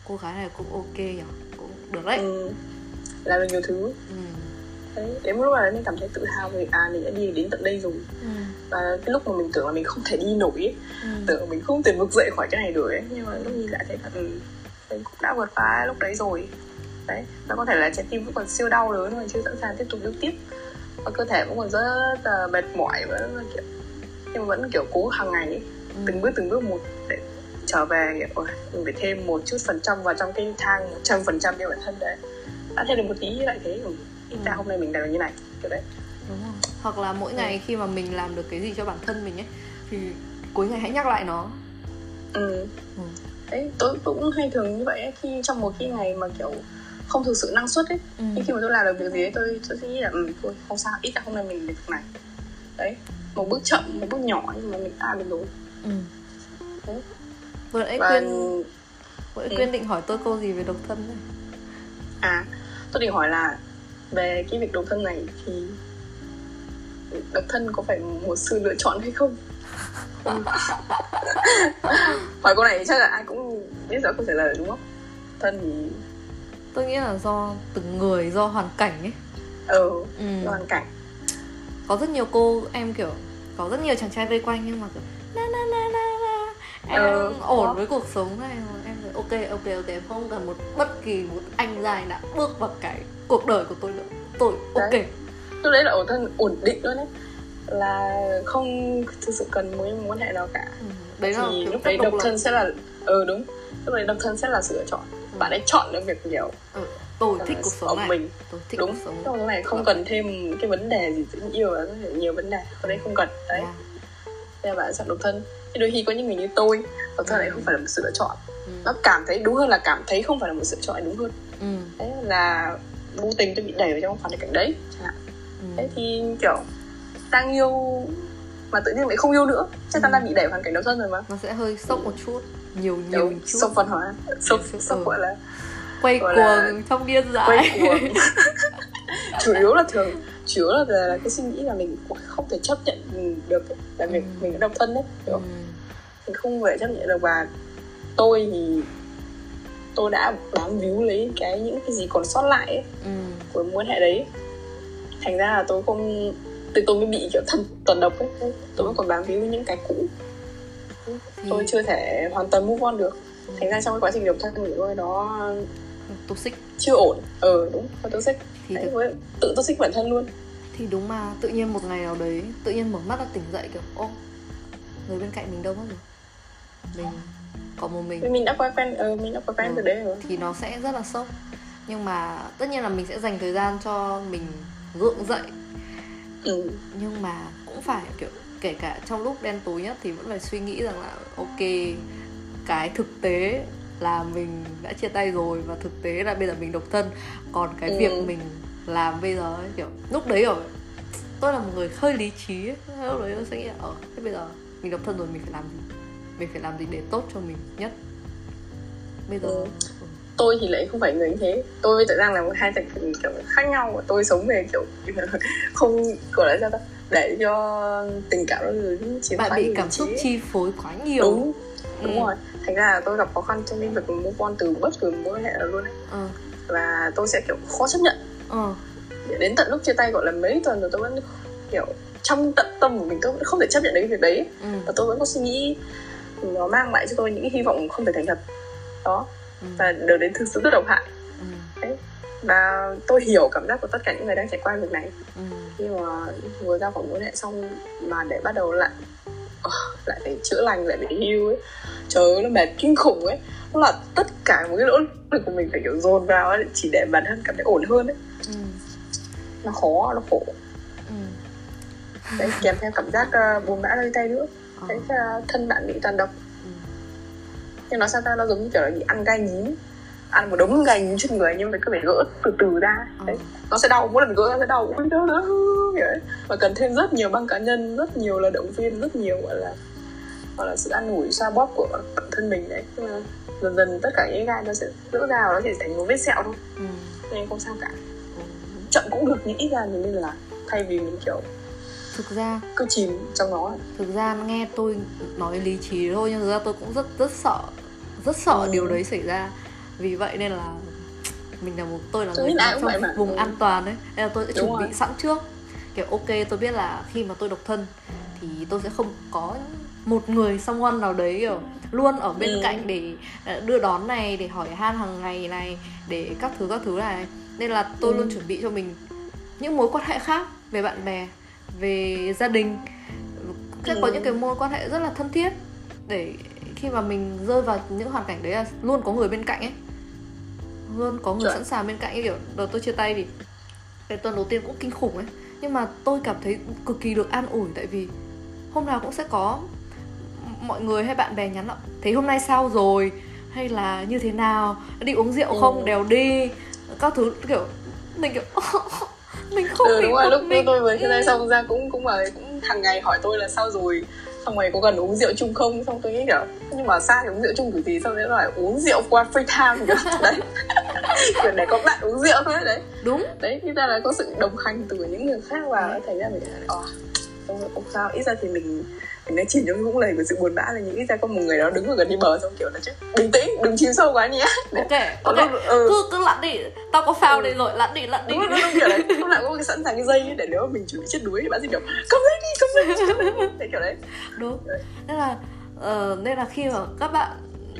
cô gái này cũng ok nhỉ cũng được đấy. Ừ. làm được nhiều thứ ừ. đấy đến lúc này mình cảm thấy tự hào về à mình đã đi đến tận đây rồi Ừ. và cái lúc mà mình tưởng là mình không thể đi nổi ấy, Ừ. tưởng là mình không thể vực dậy khỏi cái này được ấy nhưng mà lúc nhìn lại thấy là ừ mình cũng đã vượt qua lúc đấy rồi đấy nó có thể là trái tim vẫn còn siêu đau đớn mà chưa sẵn sàng tiếp tục yêu tiếp và cơ thể vẫn còn rất là mệt mỏi vẫn kiểu nhưng vẫn kiểu cố hàng ngày ấy, Ừ. từng bước từng bước một để trở về kiểu "Ôi, mình phải thêm một chút phần trăm vào trong cái thang một trăm phần trăm cho bản thân đấy đã thêm được một tí lại thế ừ, ít ra Ừ. hôm nay mình đạt được như này kiểu đấy đúng rồi hoặc là mỗi ngày khi mà mình làm được cái gì cho bản thân mình ấy thì cuối ngày hãy nhắc lại nó ừ. Ừ. đấy tôi cũng hay thường như vậy ấy. khi trong một cái ngày mà kiểu không thực sự năng suất ấy ừ. khi mà tôi làm được việc gì ấy tôi tôi sẽ nghĩ là ừ thôi không sao ít ra hôm nay mình được việc này đấy một bước chậm một bước nhỏ nhưng mà mình đã được rồi Ừ. Đấy. vừa nãy và quyên vừa nãy Ừ. quyên định hỏi tôi câu gì về độc thân này à tôi định hỏi là về cái việc độc thân này thì độc thân có phải một sự lựa chọn hay không Ừ. (laughs) hỏi câu này chắc là ai cũng biết rõ câu trả lời đúng không thân thì tôi nghĩ là do từng người do hoàn cảnh ấy ờ ừ. do hoàn cảnh có rất nhiều cô em kiểu có rất nhiều chàng trai vây quanh nhưng mà kiểu na na na na na em Ờ, ổn có. với cuộc sống này em thấy ok ok ok. Em không cần một bất kỳ một anh dài nào bước vào cái cuộc đời của tôi nữa. Tôi ok. Đấy. lúc đấy là ổn thân ổn định luôn đấy. Là không thực sự cần mối quan hệ nào cả. Ừ. đấy là thì lúc đấy độc thân sẽ là ừ đúng. Lúc đấy độc thân sẽ là sự lựa chọn. Ừ. bạn ấy chọn được việc nhiều. Ừ. tôi thích cuộc sống này. mình. Tôi thích đúng. cuộc sống này không cần thêm cái vấn đề gì tình yêu là nhiều vấn đề. Ở đây không cần đấy. Yeah. Nên là bạn chọn độc thân. Thì đôi khi có những người như tôi độc thân này không phải là một sự lựa chọn. Ừ. nó cảm thấy đúng hơn là cảm thấy không phải là một sự chọn đúng hơn. Ừ. đấy là vô tình tôi bị đẩy vào trong hoàn cảnh đấy. Chẳng hạn ừ. thì kiểu đang yêu mà tự nhiên lại không yêu nữa. Chắc chắn ừ. là bị đẩy hoàn cảnh độc thân rồi mà. Nó sẽ hơi sốc một chút nhiều nhiều Đúng, chút. sốc văn hóa. Sốc sốc ừ. gọi là quay cuồng là... trong điên dại quay cuồng. (laughs) Chủ yếu là thường chủ yếu là, là cái suy nghĩ là mình không thể chấp nhận được là việc ừ. mình độc thân đấy hiểu ừ. mình không thể chấp nhận được. Và tôi thì tôi đã bám víu lấy cái những cái gì còn sót lại ấy, ừ. của mối hệ đấy. Thành ra là tôi không thì tôi mới bị kiểu thân tuần độc ấy. Tôi vẫn còn bám víu những cái cũ. Thì... tôi chưa thể hoàn toàn move on được. Thành ra trong cái quá trình độc thân của tôi nó toxic. Chưa ổn. Ờ đúng nó toxic. Thì đấy, thực... tự toxic bản thân luôn. Thì đúng mà tự nhiên một ngày nào đấy tự nhiên mở mắt là tỉnh dậy kiểu ô người bên cạnh mình đâu mất rồi mình có một mình. Mình đã quen quen ờ mình đã quen quen ừ. từ đấy rồi. Thì nó sẽ rất là sốc. Nhưng mà tất nhiên là mình sẽ dành thời gian cho mình gượng dậy. Ừ. nhưng mà cũng phải kiểu kể cả trong lúc đen tối nhất thì vẫn phải suy nghĩ rằng là ok cái thực tế là mình đã chia tay rồi và thực tế là bây giờ mình độc thân. Còn cái ừ. việc mình làm bây giờ ấy, kiểu lúc đấy rồi tôi là một người hơi lý trí ấy. lúc đấy tôi sẽ nghĩ ở thế bây giờ mình độc thân rồi mình phải làm gì? Mình phải làm gì để tốt cho mình nhất? Bây giờ ừ. tôi thì lại không phải người như thế. Tôi với tự rằng là một hai thành kiểu khác nhau. Và tôi sống về kiểu (laughs) không gọi là sao ta? Để cho tình cảm nó chiếm bạn bị cảm xúc chi phối quá nhiều. Đúng. Đúng ừ. rồi thành ra là tôi gặp khó khăn trong lĩnh vực move on từ bất cứ mối hệ nào luôn ấy ừ. và tôi sẽ kiểu khó chấp nhận ừ. đến tận lúc chia tay gọi là mấy tuần rồi tôi vẫn kiểu trong tận tâm của mình tôi vẫn không thể chấp nhận được cái việc đấy ừ. và tôi vẫn có suy nghĩ nó mang lại cho tôi những hy vọng không thể thành thật đó ừ. và được đến thực sự rất độc hại ừ. đấy và tôi hiểu cảm giác của tất cả những người đang trải qua việc này ừ. khi mà vừa ra khỏi mối hệ xong mà để bắt đầu lại lại phải chữa lành lại phải heal ấy trời ơi nó mệt kinh khủng ấy nó là tất cả một cái nỗ lực của mình phải kiểu dồn vào ấy, chỉ để bản thân cảm thấy ổn hơn ấy ừ. nó khó nó khổ ừ. đấy kèm theo cảm giác uh, buồn bã nơi tay nữa ờ. đấy uh, thân bạn bị tàn độc ừ. nhưng nó sao ta nó giống như kiểu là bị ăn gai nhím ăn một đống nhím trên người nhưng mà cứ phải gỡ từ từ ra. Ừ. đấy. Nó sẽ đau mỗi lần gỡ ra sẽ đau. Ui và cần thêm rất nhiều băng cá nhân rất nhiều là động viên rất nhiều gọi là gọi là sự an ủi xoa bóp của bản thân mình đấy. Dần dần tất cả những gai nó sẽ vỡ ra và nó chỉ thành một vết sẹo thôi. Ừ. nên không sao cả. Ừ. chậm cũng được nhưng ít ra thì nên là thay vì mình kiểu thực ra cứ chìm trong nó. thực ra nghe tôi nói lý trí thôi nhưng thực ra tôi cũng rất rất sợ rất sợ ừ. điều đấy xảy ra vì vậy nên là mình là một tôi là tôi người trong vùng ừ. an toàn đấy nên là tôi sẽ Đúng chuẩn rồi. bị sẵn trước kiểu ok tôi biết là khi mà tôi độc thân thì tôi sẽ không có một người someone nào đấy kiểu luôn ở bên ừ. cạnh để ờ, đưa đón này để hỏi han hàng ngày này để các thứ các thứ này nên là tôi ừ. luôn chuẩn bị cho mình những mối quan hệ khác về bạn bè về gia đình sẽ ừ. có những cái mối quan hệ rất là thân thiết để khi mà mình rơi vào những hoàn cảnh đấy là luôn có người bên cạnh ấy luôn có người sẵn sàng bên cạnh ấy kiểu đợt tôi chia tay thì cái tuần đầu tiên cũng kinh khủng ấy. Nhưng mà tôi cảm thấy cực kỳ được an ủi tại vì hôm nào cũng sẽ có mọi người hay bạn bè nhắn lại thấy hôm nay sao rồi? Hay là như thế nào? Đi uống rượu ừ. không? Đều đi. Các thứ kiểu mình kiểu (laughs) mình không ừ, đúng rồi lúc mình... tôi vừa chia tay xong ra cũng cũng mà cũng hàng ngày hỏi tôi là sao rồi? Xong rồi có cần uống rượu chung không? Xong tôi nghĩ kiểu nhưng mà xa thì uống rượu chung kiểu gì? Xong rồi lại uống rượu qua free time? Kiểu (laughs) đấy (laughs) kiểu để có bạn uống rượu thôi đấy. Đúng. Đấy như ra là có sự đồng hành từ những người khác và thành ra mình ờ không, không sao. Ít ra thì mình mình đã chìm trong vũng lầy của sự buồn bã là những ít ra có một người đó đứng ở gần đi bờ xong kiểu là chứ bình tĩnh đừng chìm sâu quá nhé. (laughs) Ok ok. Lúc, ừ. cứ cứ lặn đi. Tao có phao ừ. đây rồi lặn đi lặn đi. Đúng, đúng, đúng, kiểu đấy lúc nào cũng sẵn sàng cái dây để nếu mà mình chuẩn bị chết đuối thì bạn sẽ kiểu come lên đi come lên đi. (laughs) Kiểu đấy. Đúng. Nên là uh, nên là khi mà các bạn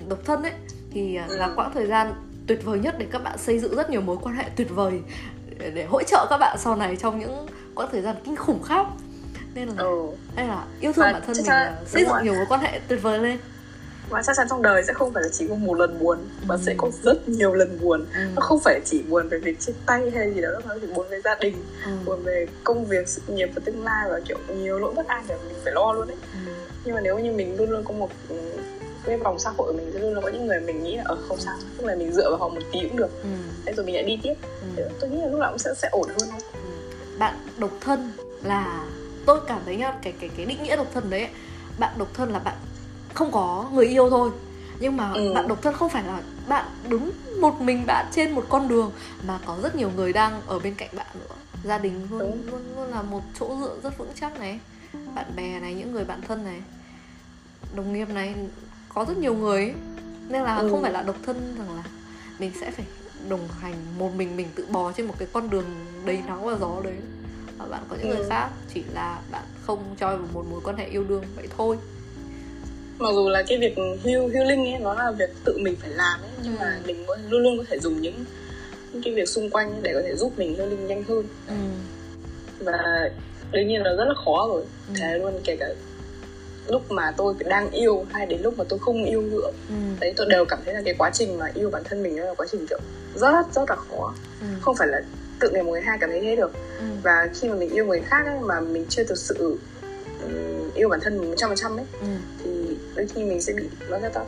độc thân ấy thì ừ. là quãng thời gian tuyệt vời nhất để các bạn xây dựng rất nhiều mối quan hệ tuyệt vời để, để hỗ trợ các bạn sau này trong những quãng thời gian kinh khủng khiếp nên là ừ. hay là yêu thương Và bản thân mình là xây dựng rồi. nhiều mối quan hệ tuyệt vời lên và chắc chắn trong đời sẽ không phải là chỉ có một lần buồn mà Ừ. sẽ có rất nhiều lần buồn ừ. nó không phải chỉ buồn về việc chia tay hay gì đó nó chỉ buồn về gia đình Ừ. buồn về công việc sự nghiệp và tương lai và kiểu nhiều nỗi bất an để mình phải lo luôn ấy Ừ. nhưng mà nếu như mình luôn luôn có một cái vòng xã hội của mình luôn luôn có những người mình nghĩ là ở không sao lúc này mình dựa vào họ một tí cũng được Ừ. thế rồi mình lại đi tiếp Ừ. tôi nghĩ là lúc nào cũng sẽ sẽ ổn hơn thôi bạn độc thân là tôi cảm thấy nhá cái cái cái định nghĩa độc thân đấy ấy, bạn độc thân là bạn không có người yêu thôi nhưng mà Ừ. bạn độc thân không phải là bạn đứng một mình bạn trên một con đường mà có rất nhiều người đang ở bên cạnh bạn nữa gia đình luôn Đúng. luôn luôn là một chỗ dựa rất vững chắc này bạn bè này những người bạn thân này đồng nghiệp này có rất nhiều người ấy. nên là Ừ. không phải là độc thân rằng là mình sẽ phải đồng hành một mình mình tự bò trên một cái con đường đầy nắng và gió đấy và bạn có những Ừ. người khác chỉ là bạn không choi vào một mối quan hệ yêu đương vậy thôi mặc dù là cái việc heal healing ấy nó là việc tự mình phải làm ấy nhưng mà Ừ. mình có- luôn luôn có thể dùng những những cái việc xung quanh để có thể giúp mình healing nhanh hơn ừ. và đương nhiên là rất là khó rồi Ừ. thế luôn kể cả lúc mà tôi đang yêu hay đến lúc mà tôi không yêu nữa Ừ. đấy tôi đều cảm thấy là cái quá trình mà yêu bản thân mình là quá trình kiểu rất rất là khó Ừ. không phải là tự ngày một ngày hai cảm thấy thế được Ừ. và khi mà mình yêu người khác ấy, mà mình chưa thực sự ừm, yêu bản thân mình một trăm phần trăm ấy Ừ. thì đôi khi mình sẽ bị nó sao ta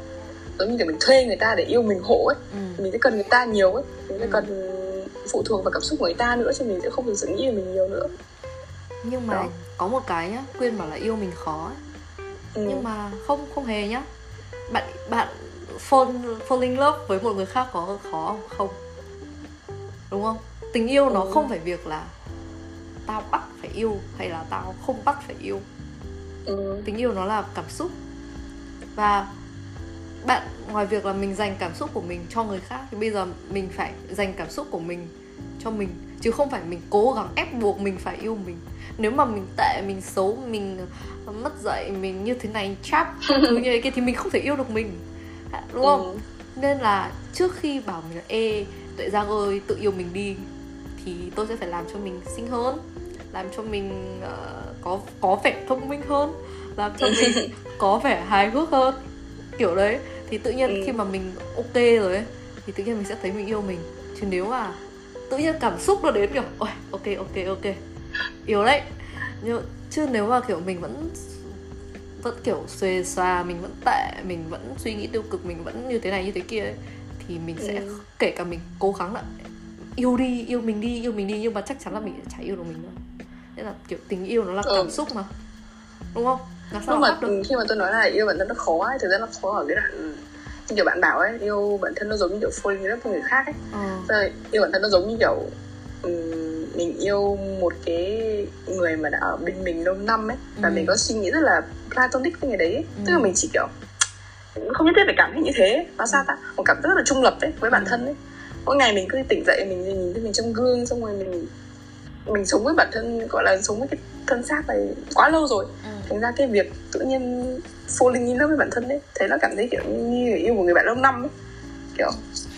giống như kiểu mình thuê người ta để yêu mình hộ ấy Ừ. mình sẽ cần người ta nhiều ấy mình sẽ Ừ. cần phụ thuộc vào cảm xúc của người ta nữa chứ mình sẽ không thực sự nghĩ về mình nhiều nữa nhưng mà Đó. có một cái nhá quyên bảo là yêu mình khó ấy. Ừ. nhưng mà không không hề nhá bạn bạn fall fall in love với một người khác có khó không không đúng không tình yêu nó Ừ. không phải việc là tao bắt phải yêu hay là tao không bắt phải yêu Ừ. tình yêu nó là cảm xúc và bạn ngoài việc là mình dành cảm xúc của mình cho người khác thì bây giờ mình phải dành cảm xúc của mình cho mình chứ không phải mình cố gắng ép buộc mình phải yêu mình. Nếu mà mình tệ mình xấu mình mất dạy mình như thế này (laughs) thứ như thế kia thì mình không thể yêu được mình. Đúng không? Ừ. nên là trước khi bảo mình là ê tuệ giang ơi tự yêu mình đi thì tôi sẽ phải làm cho mình xinh hơn làm cho mình ờ, có có vẻ thông minh hơn làm cho mình (laughs) có vẻ hài hước hơn. Kiểu đấy. Thì tự nhiên Ừ. khi mà mình ok rồi ấy thì tự nhiên mình sẽ thấy mình yêu mình. Chứ nếu mà tự nhiên cảm xúc nó đến kiểu ôi ok ok ok. Yêu đấy. Nhưng chứ nếu mà kiểu mình vẫn vẫn kiểu xuề xòa mình vẫn tệ mình vẫn suy nghĩ tiêu cực mình vẫn như thế này như thế kia ấy, thì mình sẽ Ừ. kể cả mình cố gắng là yêu đi yêu mình đi yêu mình đi nhưng mà chắc chắn là mình sẽ chả yêu được mình nữa. Nên là kiểu tình yêu nó là Ừ. cảm xúc mà. Đúng không? Làm sao lúc mà khi mà tôi nói là yêu bản thân nó khó ấy thực ra nó khó ở cái đoạn kiểu bạn bảo ấy yêu bản thân nó giống như kiểu falling in love với người khác ấy ờ rồi yêu bản thân nó giống như kiểu ừm, mình yêu một cái người mà đã ở bên mình lâu năm ấy và Ừ. mình có suy nghĩ rất là platonic với người đấy ấy. Ừ. tức là mình chỉ kiểu không nhất thiết phải cảm thấy như thế nó sao ta một cảm giác rất là trung lập ấy với bản Ừ. thân ấy mỗi ngày mình cứ tỉnh dậy mình nhìn thấy mình trong gương xong rồi mình mình sống với bản thân gọi là sống với cái thân xác này quá lâu rồi. Ừ. thành ra cái việc tự nhiên falling in love với bản thân ấy thấy nó cảm thấy kiểu như yêu một người bạn lâu năm ấy. Kiểu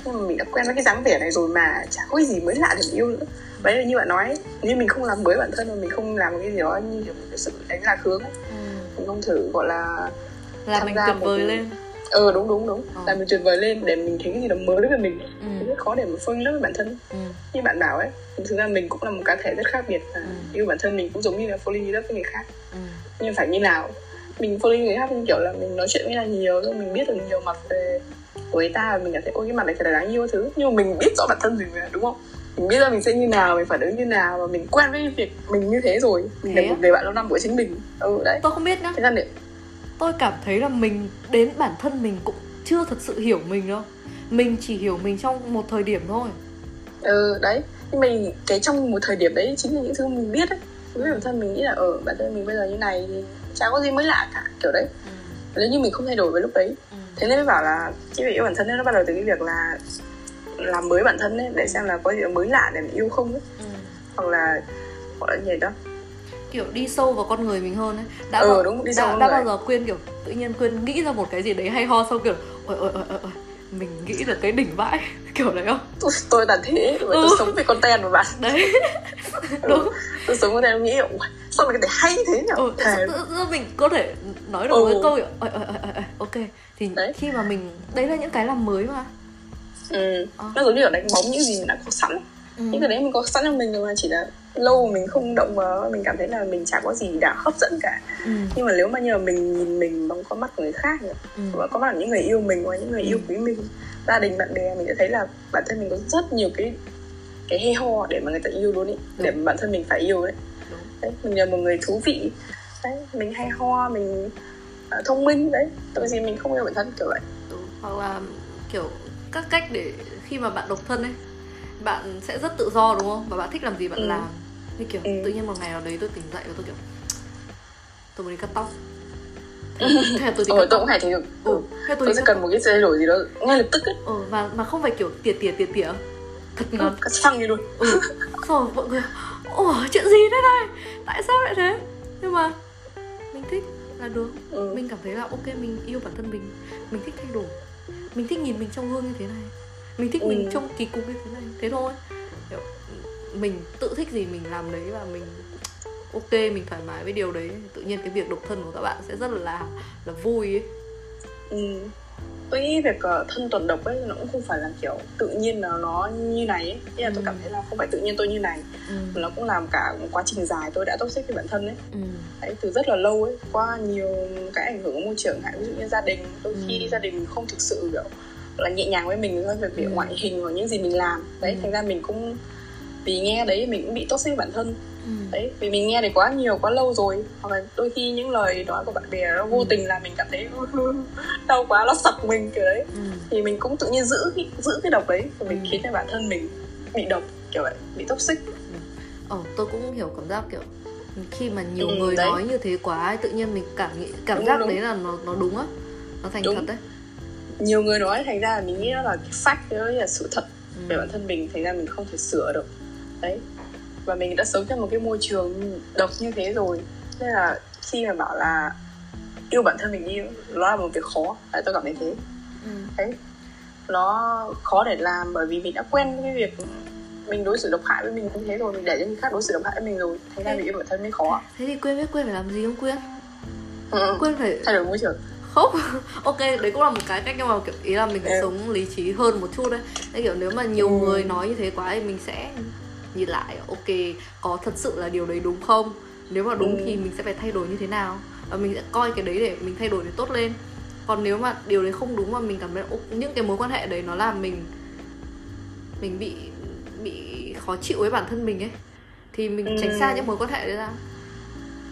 mà mình đã quen với cái dáng vẻ này rồi mà chả có cái gì mới lạ để mình yêu nữa. Đấy là như bạn nói nếu mình không làm mới bản thân mà mình không làm một cái gì đó như kiểu một cái sự đánh lạc hướng ấy. Ừ. mình không thử gọi là là mình tuyệt vời lên ờ đúng đúng đúng. Ờ. là mình tuyệt vời lên để mình thấy cái gì đó mới với mình. Ừ. rất khó để mà in love với bản thân. Ừ. như bạn bảo ấy thực ra mình cũng là một cá thể rất khác biệt Ừ. yêu bản thân mình cũng giống như là in love với người khác. Ừ. nhưng phải như nào? Mình falling người khác kiểu là mình nói chuyện với là nhiều rồi mình biết được nhiều mặt về của người ta và mình cảm thấy ôi cái mặt này thật là đáng yêu thứ. Nhưng mà mình biết rõ bản thân mình mà đúng không? Mình biết là mình sẽ như nào mình phản ứng như nào và mình quen với việc mình như thế rồi. Mình Thế là một người bạn lâu năm của chính mình. Ừ đấy. Tôi không biết nhá. Thế để tôi cảm thấy là mình đến bản thân mình cũng chưa thật sự hiểu mình đâu. Mình chỉ hiểu mình trong một thời điểm thôi. Ừ đấy. Nhưng mà cái trong một thời điểm đấy chính là những thứ mình biết ấy với bản thân mình nghĩ là ở bản thân mình bây giờ như này thì chả có gì mới lạ cả kiểu đấy. Ừ. nếu như mình không thay đổi với lúc đấy. Ừ. thế nên mới bảo là cái việc yêu bản thân ấy, nó bắt đầu từ cái việc là làm mới bản thân ấy để xem là có gì mới lạ để mình yêu không ấy. Ừ. hoặc là gọi là gì đó kiểu đi sâu vào con người mình hơn ấy đã Ừ, bao, đúng, đi đã, sâu đã bao giờ quyên kiểu tự nhiên quyên nghĩ ra một cái gì đấy hay ho xong kiểu ôi ôi ôi ôi mình nghĩ được cái đỉnh vãi (laughs) kiểu đấy không tôi, tôi là thế mà tôi Ừ. sống với content mà bạn đấy (laughs) đúng tôi sống với content nghĩ "Ủa, sao mà cái này hay thế nhỉ ừ, Thề. mình có thể nói được Ừ. cái câu kiểu "Ôi, ôi, ôi, ôi, ok thì Đấy. khi mà mình đấy là những cái làm mới mà ừ. Ờ. nó giống như là đánh bóng những gì mình đã có sẵn ừ. những cái đấy mình có sẵn trong mình rồi mà chỉ là lâu mình không động vào mình cảm thấy là mình chả có gì đã hấp dẫn cả Ừ. nhưng mà nếu mà như là mình nhìn mình bằng con mắt của người khác nhỉ Ừ. và có mắt của những người yêu mình hoặc những người yêu quý mình gia đình bạn bè mình sẽ thấy là bản thân mình có rất nhiều cái cái hay ho để mà người ta yêu luôn ý để mà bản thân mình phải yêu đấy Đúng. đấy mình là một người thú vị đấy mình hay ho mình à, thông minh đấy tại vì mình không yêu bản thân kiểu vậy Đúng. hoặc là kiểu các cách để khi mà bạn độc thân ấy bạn sẽ rất tự do đúng không? Và bạn thích làm gì bạn Ừ. làm. Như kiểu Ừ. tự nhiên một ngày nào đấy tôi tỉnh dậy và tôi kiểu tôi muốn đi cắt tóc. Thế, (laughs) là tôi đi ừ, cắt tôi tóc. cũng hay thấy được ừ, thế tôi tôi sẽ cần tóc. một cái thay đổi gì đó ngay lập tức ấy. Ừ, và mà không phải kiểu tỉa tỉa tỉa tỉa. Thật ngắn cắt phăng đi luôn. Ừ. Rồi mọi người ủa chuyện gì thế này? Tại sao lại thế? Nhưng mà mình thích là được. Ừ. mình cảm thấy là ok mình yêu bản thân mình. Mình thích thay đổi. Mình thích nhìn mình trong gương như thế này mình thích Ừ. mình trông kỳ cục như thế này thế thôi Kiểu, mình tự thích gì mình làm đấy và mình ok mình thoải mái với điều đấy tự nhiên cái việc độc thân của các bạn sẽ rất là là vui ấy Ừ. Tôi nghĩ việc ờ, thân tuần độc ấy nó cũng không phải là kiểu tự nhiên là nó như này ấy. Thế là tôi Ừ. cảm thấy là không phải tự nhiên tôi như này ừ. mà nó cũng làm cả một quá trình dài tôi đã toxic với bản thân ấy Ừ. đấy, từ rất là lâu ấy qua nhiều cái ảnh hưởng của môi trường hạn ví dụ như gia đình đôi khi Ừ. gia đình không thực sự kiểu là nhẹ nhàng với mình thôi về việc Ừ. ngoại hình hoặc những gì mình làm đấy Ừ. thành ra mình cũng vì nghe đấy mình cũng bị toxic với bản thân Ừ. đấy vì mình nghe đấy quá nhiều quá lâu rồi hoặc là đôi khi những lời nói của bạn bè nó vô Ừ. tình làm mình cảm thấy (laughs) đau quá nó sặc mình kiểu đấy Ừ. thì mình cũng tự nhiên giữ giữ cái độc đấy và mình Ừ. khiến cho bản thân mình bị độc kiểu vậy bị toxic Ờ, tôi cũng hiểu cảm giác kiểu khi mà nhiều Ừ, người đấy. nói như thế quá tự nhiên mình cảm nghĩ cảm Đúng, giác đúng. đấy là nó nó đúng á nó thành Đúng. thật đấy nhiều người nói thành ra là mình nghĩ nó là cái fact đó là sự thật ừ. về bản thân mình thành ra mình không thể sửa được. Đấy. Và mình đã sống trong một cái môi trường độc như thế rồi. Nên là khi mà bảo là yêu bản thân mình đi nó là một việc khó tại tôi cảm thấy thế. Ừ. đấy. Nó khó để làm bởi vì mình đã quen với cái việc mình đối xử độc hại với mình như thế rồi mình để cho người khác đối xử độc hại với mình rồi thành ra mình yêu bản thân mới khó. thế thì quên biết quên phải làm gì không quên? Ừ. quên phải thay đổi môi trường không (laughs) ok đấy cũng là một cái cách nhưng mà kiểu ý là mình phải Ừ. sống lý trí hơn một chút đấy Thế kiểu nếu mà nhiều Ừ. người nói như thế quá thì mình sẽ nhìn lại ok có thật sự là điều đấy đúng không nếu mà đúng Ừ. thì mình sẽ phải thay đổi như thế nào và mình sẽ coi cái đấy để mình thay đổi để tốt lên còn nếu mà điều đấy không đúng mà mình cảm thấy là, "Ồ, những cái mối quan hệ đấy nó làm mình mình bị bị khó chịu với bản thân mình ấy thì mình Ừ. tránh xa những mối quan hệ đấy ra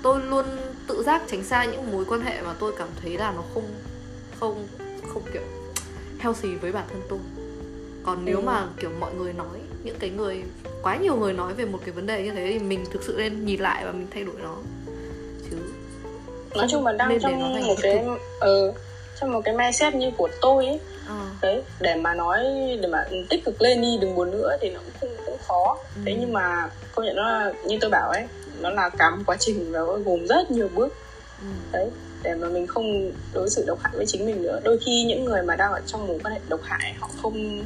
tôi luôn tự giác tránh xa những mối quan hệ mà tôi cảm thấy là nó không không không kiểu healthy với bản thân tôi. Còn nếu Ừ. mà kiểu mọi người nói những cái người quá nhiều người nói về một cái vấn đề như thế thì mình thực sự nên nhìn lại và mình thay đổi nó. Chứ nói chung là đang nên trong một cái ừ, trong một cái mindset như của tôi ấy. Ờ, đấy để mà nói để mà tích cực lên đi đừng buồn nữa thì nó cũng cũng khó. Ừ. thế nhưng mà công nhận nó là như tôi bảo ấy nó là cả một quá trình và nó gồm rất nhiều bước. Ừ, đấy để mà mình không đối xử độc hại với chính mình nữa. Đôi khi những người mà đang ở trong mối quan hệ độc hại họ không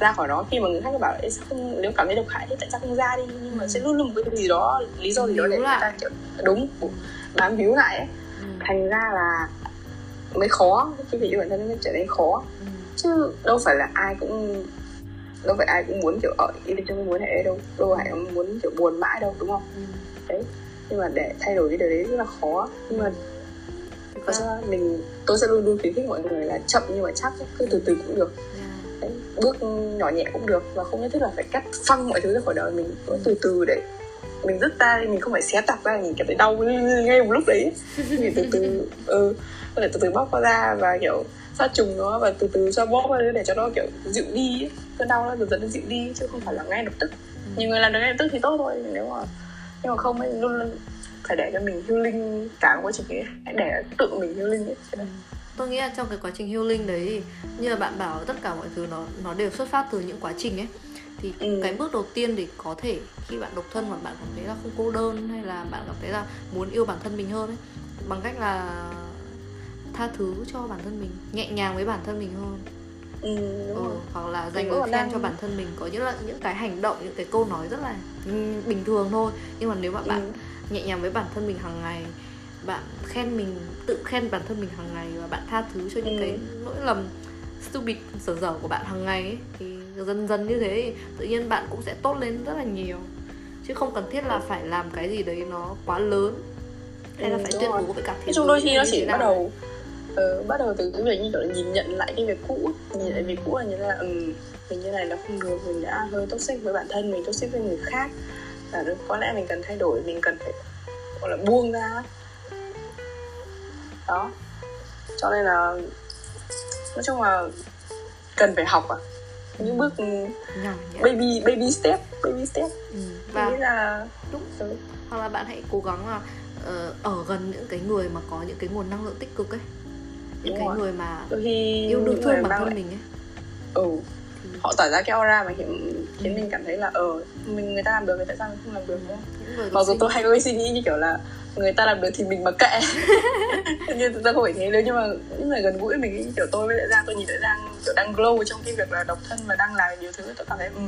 ra khỏi đó. Khi mà người khác bảo ấy sao không nếu cảm thấy độc hại thì tại sao không ra đi? Nhưng mà sẽ luôn luôn một cái gì đó lý do gì đó để người ta kiểu đúng bám víu lại ấy. Ừ, thành ra là mới khó khi phải yêu bản thân nó trở nên khó. Ừ, chứ đâu phải là ai cũng đâu phải ai cũng muốn kiểu ở yên trong mối hệ đâu. Đâu phải muốn kiểu buồn mãi đâu đúng không? Ừ. nhưng mà để thay đổi cái điều đấy rất là khó. Nhưng mà có sao? mình tôi sẽ luôn luôn khuyến khích mọi người là chậm nhưng mà chắc cứ từ từ cũng được. Yeah. đấy, bước nhỏ nhẹ cũng được và không nhất thiết là phải cắt phăng mọi thứ ra khỏi đời mình. Cứ từ từ để mình dứt ra mình không phải xé tạc ra mình cảm thấy đau ngay một lúc đấy. Thì từ từ ừ có thể từ từ bóc nó ra và kiểu sát trùng nó và từ từ cho bóp để cho nó kiểu dịu đi ấy. cơn đau nó dần dần nó dịu đi chứ không phải là ngay lập tức nhiều người làm được ngay lập tức thì tốt thôi nếu mà nhưng mà không ấy luôn luôn phải để cho mình healing cả một quá trình ấy hãy để tự mình healing ấy Ừ. tôi nghĩ là trong cái quá trình healing đấy như là bạn bảo tất cả mọi thứ nó nó đều xuất phát từ những quá trình ấy thì Ừ. cái bước đầu tiên thì có thể khi bạn độc thân mà bạn cảm thấy là không cô đơn hay là bạn cảm thấy là muốn yêu bản thân mình hơn ấy bằng cách là tha thứ cho bản thân mình nhẹ nhàng với bản thân mình hơn ừ, đúng ừ, rồi. hoặc là dành lời khen đang- cho bản thân mình có những là những cái hành động những cái câu nói rất là ừ, bình thường thôi nhưng mà nếu mà bạn Ừ. nhẹ nhàng với bản thân mình hàng ngày bạn khen mình tự khen bản thân mình hàng ngày và bạn tha thứ cho những Ừ. cái lỗi lầm stupid dở dở của bạn hàng ngày ấy, thì dần dần như thế tự nhiên bạn cũng sẽ tốt lên rất là nhiều chứ không cần thiết là phải làm cái gì đấy nó quá lớn hay là Ừ, phải tuyên bố với cả thế nói chung đôi giới khi nó chỉ bắt đầu ờ, bắt đầu từ cái việc như kiểu là nhìn nhận lại cái việc cũ nhìn lại việc cũ là như là ừ, mình như này nó không được mình đã hơi toxic với bản thân mình toxic với người khác. Được có lẽ mình cần thay đổi mình cần phải gọi là buông ra. Đó. Cho nên là nói chung là cần phải học à những bước baby baby step baby step. Ừ. và và nghĩ là đúng. Ừ, hoặc là bạn hãy cố gắng là ờ, ở gần những cái người mà có những cái nguồn năng lượng tích cực ấy những Đúng cái rồi. người mà đôi khi yêu người thương bản thân lại mình ấy. Ừ. Họ tỏ ra cái aura mà khiến khiến Ừ. mình cảm thấy là ờ mình người ta làm được thì tại sao mình không làm được nữa mặc dù tôi hay có suy nghĩ như kiểu là người ta làm được thì mình mặc kệ. Nhưng thực ra không phải thế. Nếu như mà những người gần gũi mình kiểu tôi với lại giang tôi nhìn thấy giang kiểu đang glow trong cái việc là độc thân và đang làm nhiều thứ tôi cảm thấy ừ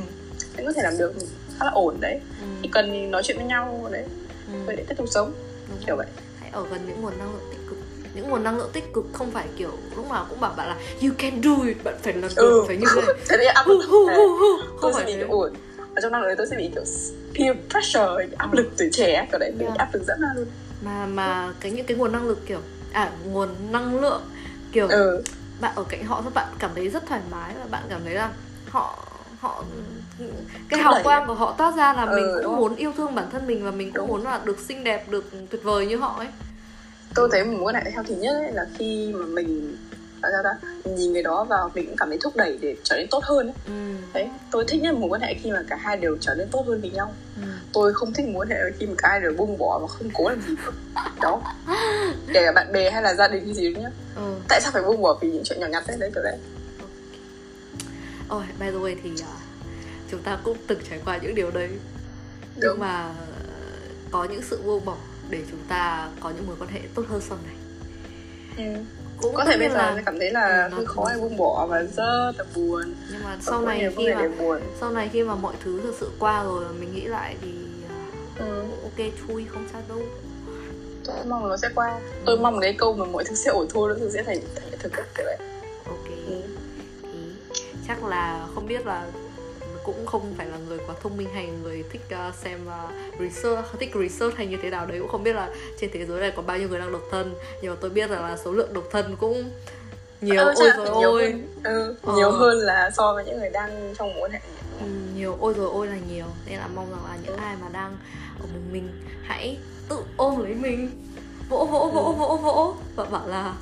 anh có thể làm được. Khá là ổn đấy. Ừ. chỉ cần thì nói chuyện với nhau đấy. Ừ. vậy để tiếp tục sống. Đúng kiểu rồi. vậy. Hãy ở gần những nguồn năng lượng tích cực những nguồn năng lượng tích cực không phải kiểu lúc nào cũng bảo bạn là you can do it. Bạn phải làm được ừ phải như thế. Này (laughs) thế thì áp lực hu hu hu không phải bị thế. ổn. Ở trong năng lượng tôi sẽ bị kiểu peer pressure áp lực tuổi trẻ kiểu đấy bị Yeah. áp lực dẫn ra luôn. Mà mà cái những cái nguồn năng lượng kiểu à nguồn năng lượng kiểu ừ. bạn ở cạnh họ các bạn cảm thấy rất thoải mái và bạn cảm thấy là họ họ cái hào quang ấy. của họ toát ra là Ừ, mình cũng muốn yêu thương bản thân mình và mình cũng muốn là được xinh đẹp được tuyệt vời như họ ấy tôi thấy một mối quan hệ healthy nhất ấy là khi mà mình à, sao ta mình nhìn người đó vào mình cũng cảm thấy thúc đẩy để trở nên tốt hơn ấy. ừ. đấy tôi thích nhất mối quan hệ khi mà cả hai đều trở nên tốt hơn với nhau Ừ. tôi không thích mối quan hệ khi mà cả hai đều buông bỏ và không cố làm gì đó kể cả bạn bè hay là gia đình hay gì nhá Ừ. tại sao phải buông bỏ vì những chuyện nhỏ nhặt đấy đấy kiểu đấy Ôi, by the way thì à, chúng ta cũng từng trải qua những điều đấy nhưng Đúng. mà ờ, có những sự buông bỏ để chúng ta có những mối quan hệ tốt hơn sau này. Ừ. cũng có thể bây giờ là cảm thấy là Ừ, hơi khó để buông bỏ và rất là buồn. Nhưng mà sau này nhiều khi mà buồn. sau này khi mà mọi thứ thực sự qua rồi mình nghĩ lại thì ừ. ok thôi không sao đâu. Tôi mong nó sẽ qua. Tôi mong cái câu mà mọi thứ sẽ ổn thôi nó sẽ thành thành hiện thực kiểu đấy. Ok. Ừ. thì chắc là không biết là cũng không phải là người quá thông minh hay người thích uh, xem uh, research thích research hay như thế nào đấy cũng không biết là trên thế giới này có bao nhiêu người đang độc thân. Nhưng mà tôi biết rằng là số lượng độc thân cũng nhiều. Ừ, ôi rồi ôi. hơn. Ừ, Ờ. nhiều hơn là so với những người đang trong mối quan hệ. Ừ, nhiều. Ôi rồi ôi là nhiều. Nên là mong rằng là những ai mà đang ở một mình hãy tự ôm lấy mình. Vỗ vỗ vỗ Ừ. vỗ vỗ. Và bảo là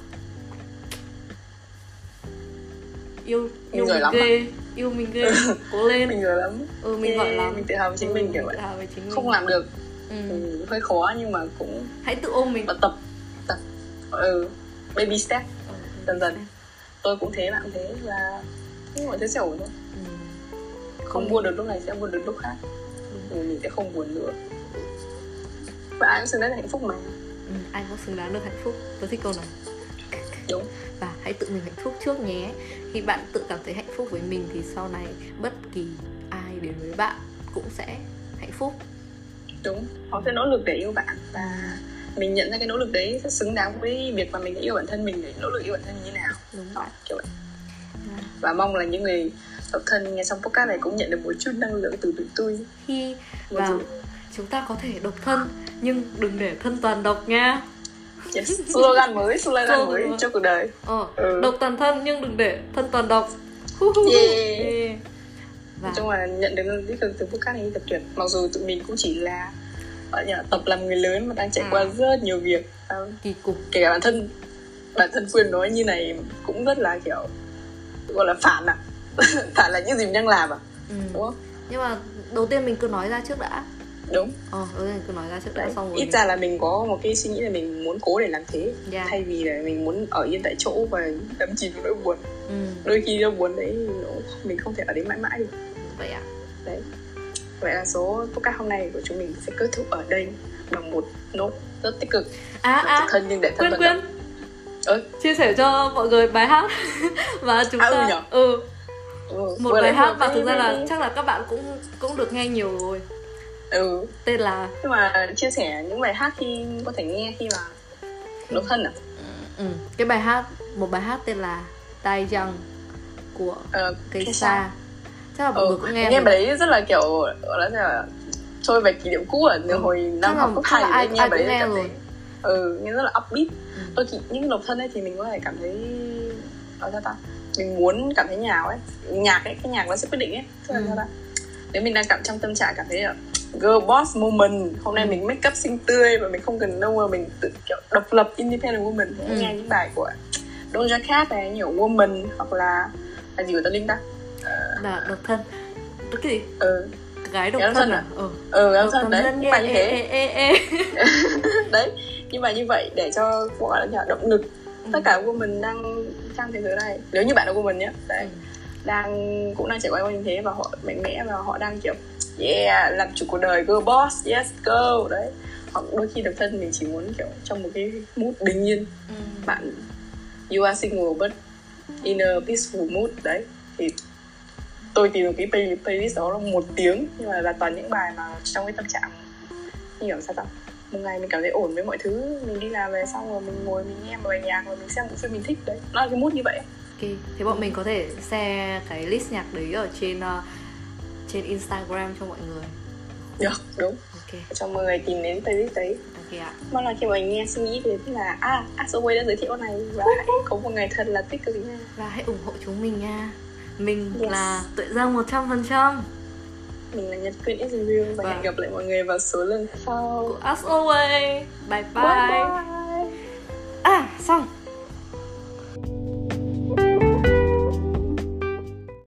yêu yêu giỏi mình lắm ghê yêu mình ghê cố lên. Mình giỏi lắm. Ừ mình giỏi lắm. mình tự hào với chính mình Ừ, kiểu tự vậy chính mình. không làm được. Ừ. ừ, hơi khó nhưng mà cũng hãy tự ôm mình. và tập tập. Ừ, baby step. Ừ, dần dần. tôi cũng thế bạn cũng thế. Là mọi thứ sẽ ổn thôi. Ừ. không buồn được lúc này sẽ buồn được lúc khác. Ừ, mình sẽ không buồn nữa. Và ai cũng xứng đáng là hạnh phúc mà. Ừ. ai cũng xứng đáng được hạnh phúc. Tôi thích câu này đúng. Và hãy tự mình hạnh phúc trước nhé. Khi bạn tự cảm thấy hạnh phúc với mình thì sau này bất kỳ ai đến với bạn cũng sẽ hạnh phúc. Đúng. Họ sẽ nỗ lực để yêu bạn và mình nhận ra cái nỗ lực đấy sẽ xứng đáng với việc mà mình đã yêu bản thân mình để nỗ lực yêu bản thân như thế nào. Đúng vậy. kiểu vậy. À. và mong là những người độc thân nghe xong podcast này cũng nhận được một chút năng lượng từ tụi tôi. Khi và chúng ta có thể độc thân nhưng đừng để thân toàn độc nha yes. slogan mới slogan Slogan mới mới. cho cuộc đời ờ, Ừ. độc toàn thân nhưng đừng để thân toàn độc. Yeah. Yeah. và nói chung là nhận được tích cực từ podcast này thật tuyệt mặc dù tụi mình cũng chỉ là ở nhà tập làm người lớn mà đang trải Ừ. qua rất nhiều việc à, kỳ cục kể cả bản thân bản thân Phương nói như này cũng rất là kiểu gọi là phản à (laughs) phản là những gì mình đang làm à ừ. đúng không nhưng mà đầu tiên mình cứ nói ra trước đã đúng. Ờ tiên cứ nói ra trước đã xong rồi ít mình- ra là mình có một cái suy nghĩ là mình muốn cố để làm thế. Yeah. thay vì là mình muốn ở yên tại chỗ và đắm chìm trong nỗi buồn. Ừ. đôi khi nỗi buồn đấy mình không thể ở đấy mãi mãi được. Vậy ạ. Đấy. Vậy là số podcast hôm nay của chúng mình sẽ kết thúc ở đây bằng một nốt rất tích cực. À Độc à. thân nhưng để thân quên quên. Ơ, chia sẻ cho mọi người bài hát (laughs) và chúng À, ừ ta nhở? ừ. Ừ, một vừa bài hát mà thực ra là chắc là các bạn cũng cũng được nghe nhiều rồi ừ. Tên là nhưng mà chia sẻ những bài hát khi có thể nghe khi mà độc thân à? Ừ, cái bài hát một bài hát tên là Tai Young của ờ, cây sa. Chắc là mọi ừ, người cũng nghe nghe bài đấy rất là kiểu gọi là, trôi về kỷ niệm cũ ở Ừ. hồi năm học cấp hai ai- nghe ai bài đấy nghe rồi. thấy ừ nghe rất là upbeat. Ừ. đôi khi những độc thân ấy thì mình có thể cảm thấy ở sao ta? Mình muốn cảm thấy nhào ấy. Nhạc ấy cái nhạc nó sẽ quyết định ấy. Tức là Ừ. sao ta? Nếu mình đang cảm trong tâm trạng cảm thấy là girl boss moment hôm nay Ừ. mình make up xinh tươi và mình không cần đâu mà mình tự kiểu độc lập independent woman Ừ. nghe những bài của Doja Cat này nhiều woman hoặc là là gì của Tân Linh ta là độc thân cái gì ừ gái độc thân thân à à? ừ ừ độc thân đấy thân những bài ê, như thế ê, ê, ê. đấy nhưng mà như vậy để cho gọi là động lực Ừ. tất cả women đang trong thế giới này nếu như bạn là woman nhé đấy Ừ. đang cũng đang trải qua như thế và họ mạnh mẽ và họ đang kiểu yeah làm chủ cuộc đời girl boss yes go. Đấy. Hoặc đôi khi độc thân mình chỉ muốn kiểu trong một cái mood bình yên. Ừ. bạn you are single but in a peaceful mood. Đấy. Thì tôi tìm được cái play, playlist đó là một tiếng nhưng mà là toàn những bài mà trong cái tâm trạng như kiểu sao ta? Một ngày mình cảm thấy ổn với mọi thứ mình đi làm về xong rồi mình ngồi mình nghe một bài nhạc và mình xem bộ phim mình thích. Đấy. Nó là cái mood như vậy. Ok, thế bọn mình có thể share cái list nhạc đấy ở trên uh, trên Instagram cho mọi người. được đúng Ok, cho mọi người tìm đến playlist đấy ok ạ. mong là khi mọi người nghe suy nghĩ tức là à Axoway đã giới thiệu này và hãy có một ngày thật là tích cực nha Và hãy ủng hộ chúng mình nha. Mình Yes. là Tuệ Giang 100% mình là Nhật Quyên is real và Vâng. hẹn gặp lại mọi người vào số lần sau của As Always. Bye bye. bye, bye. À, xong.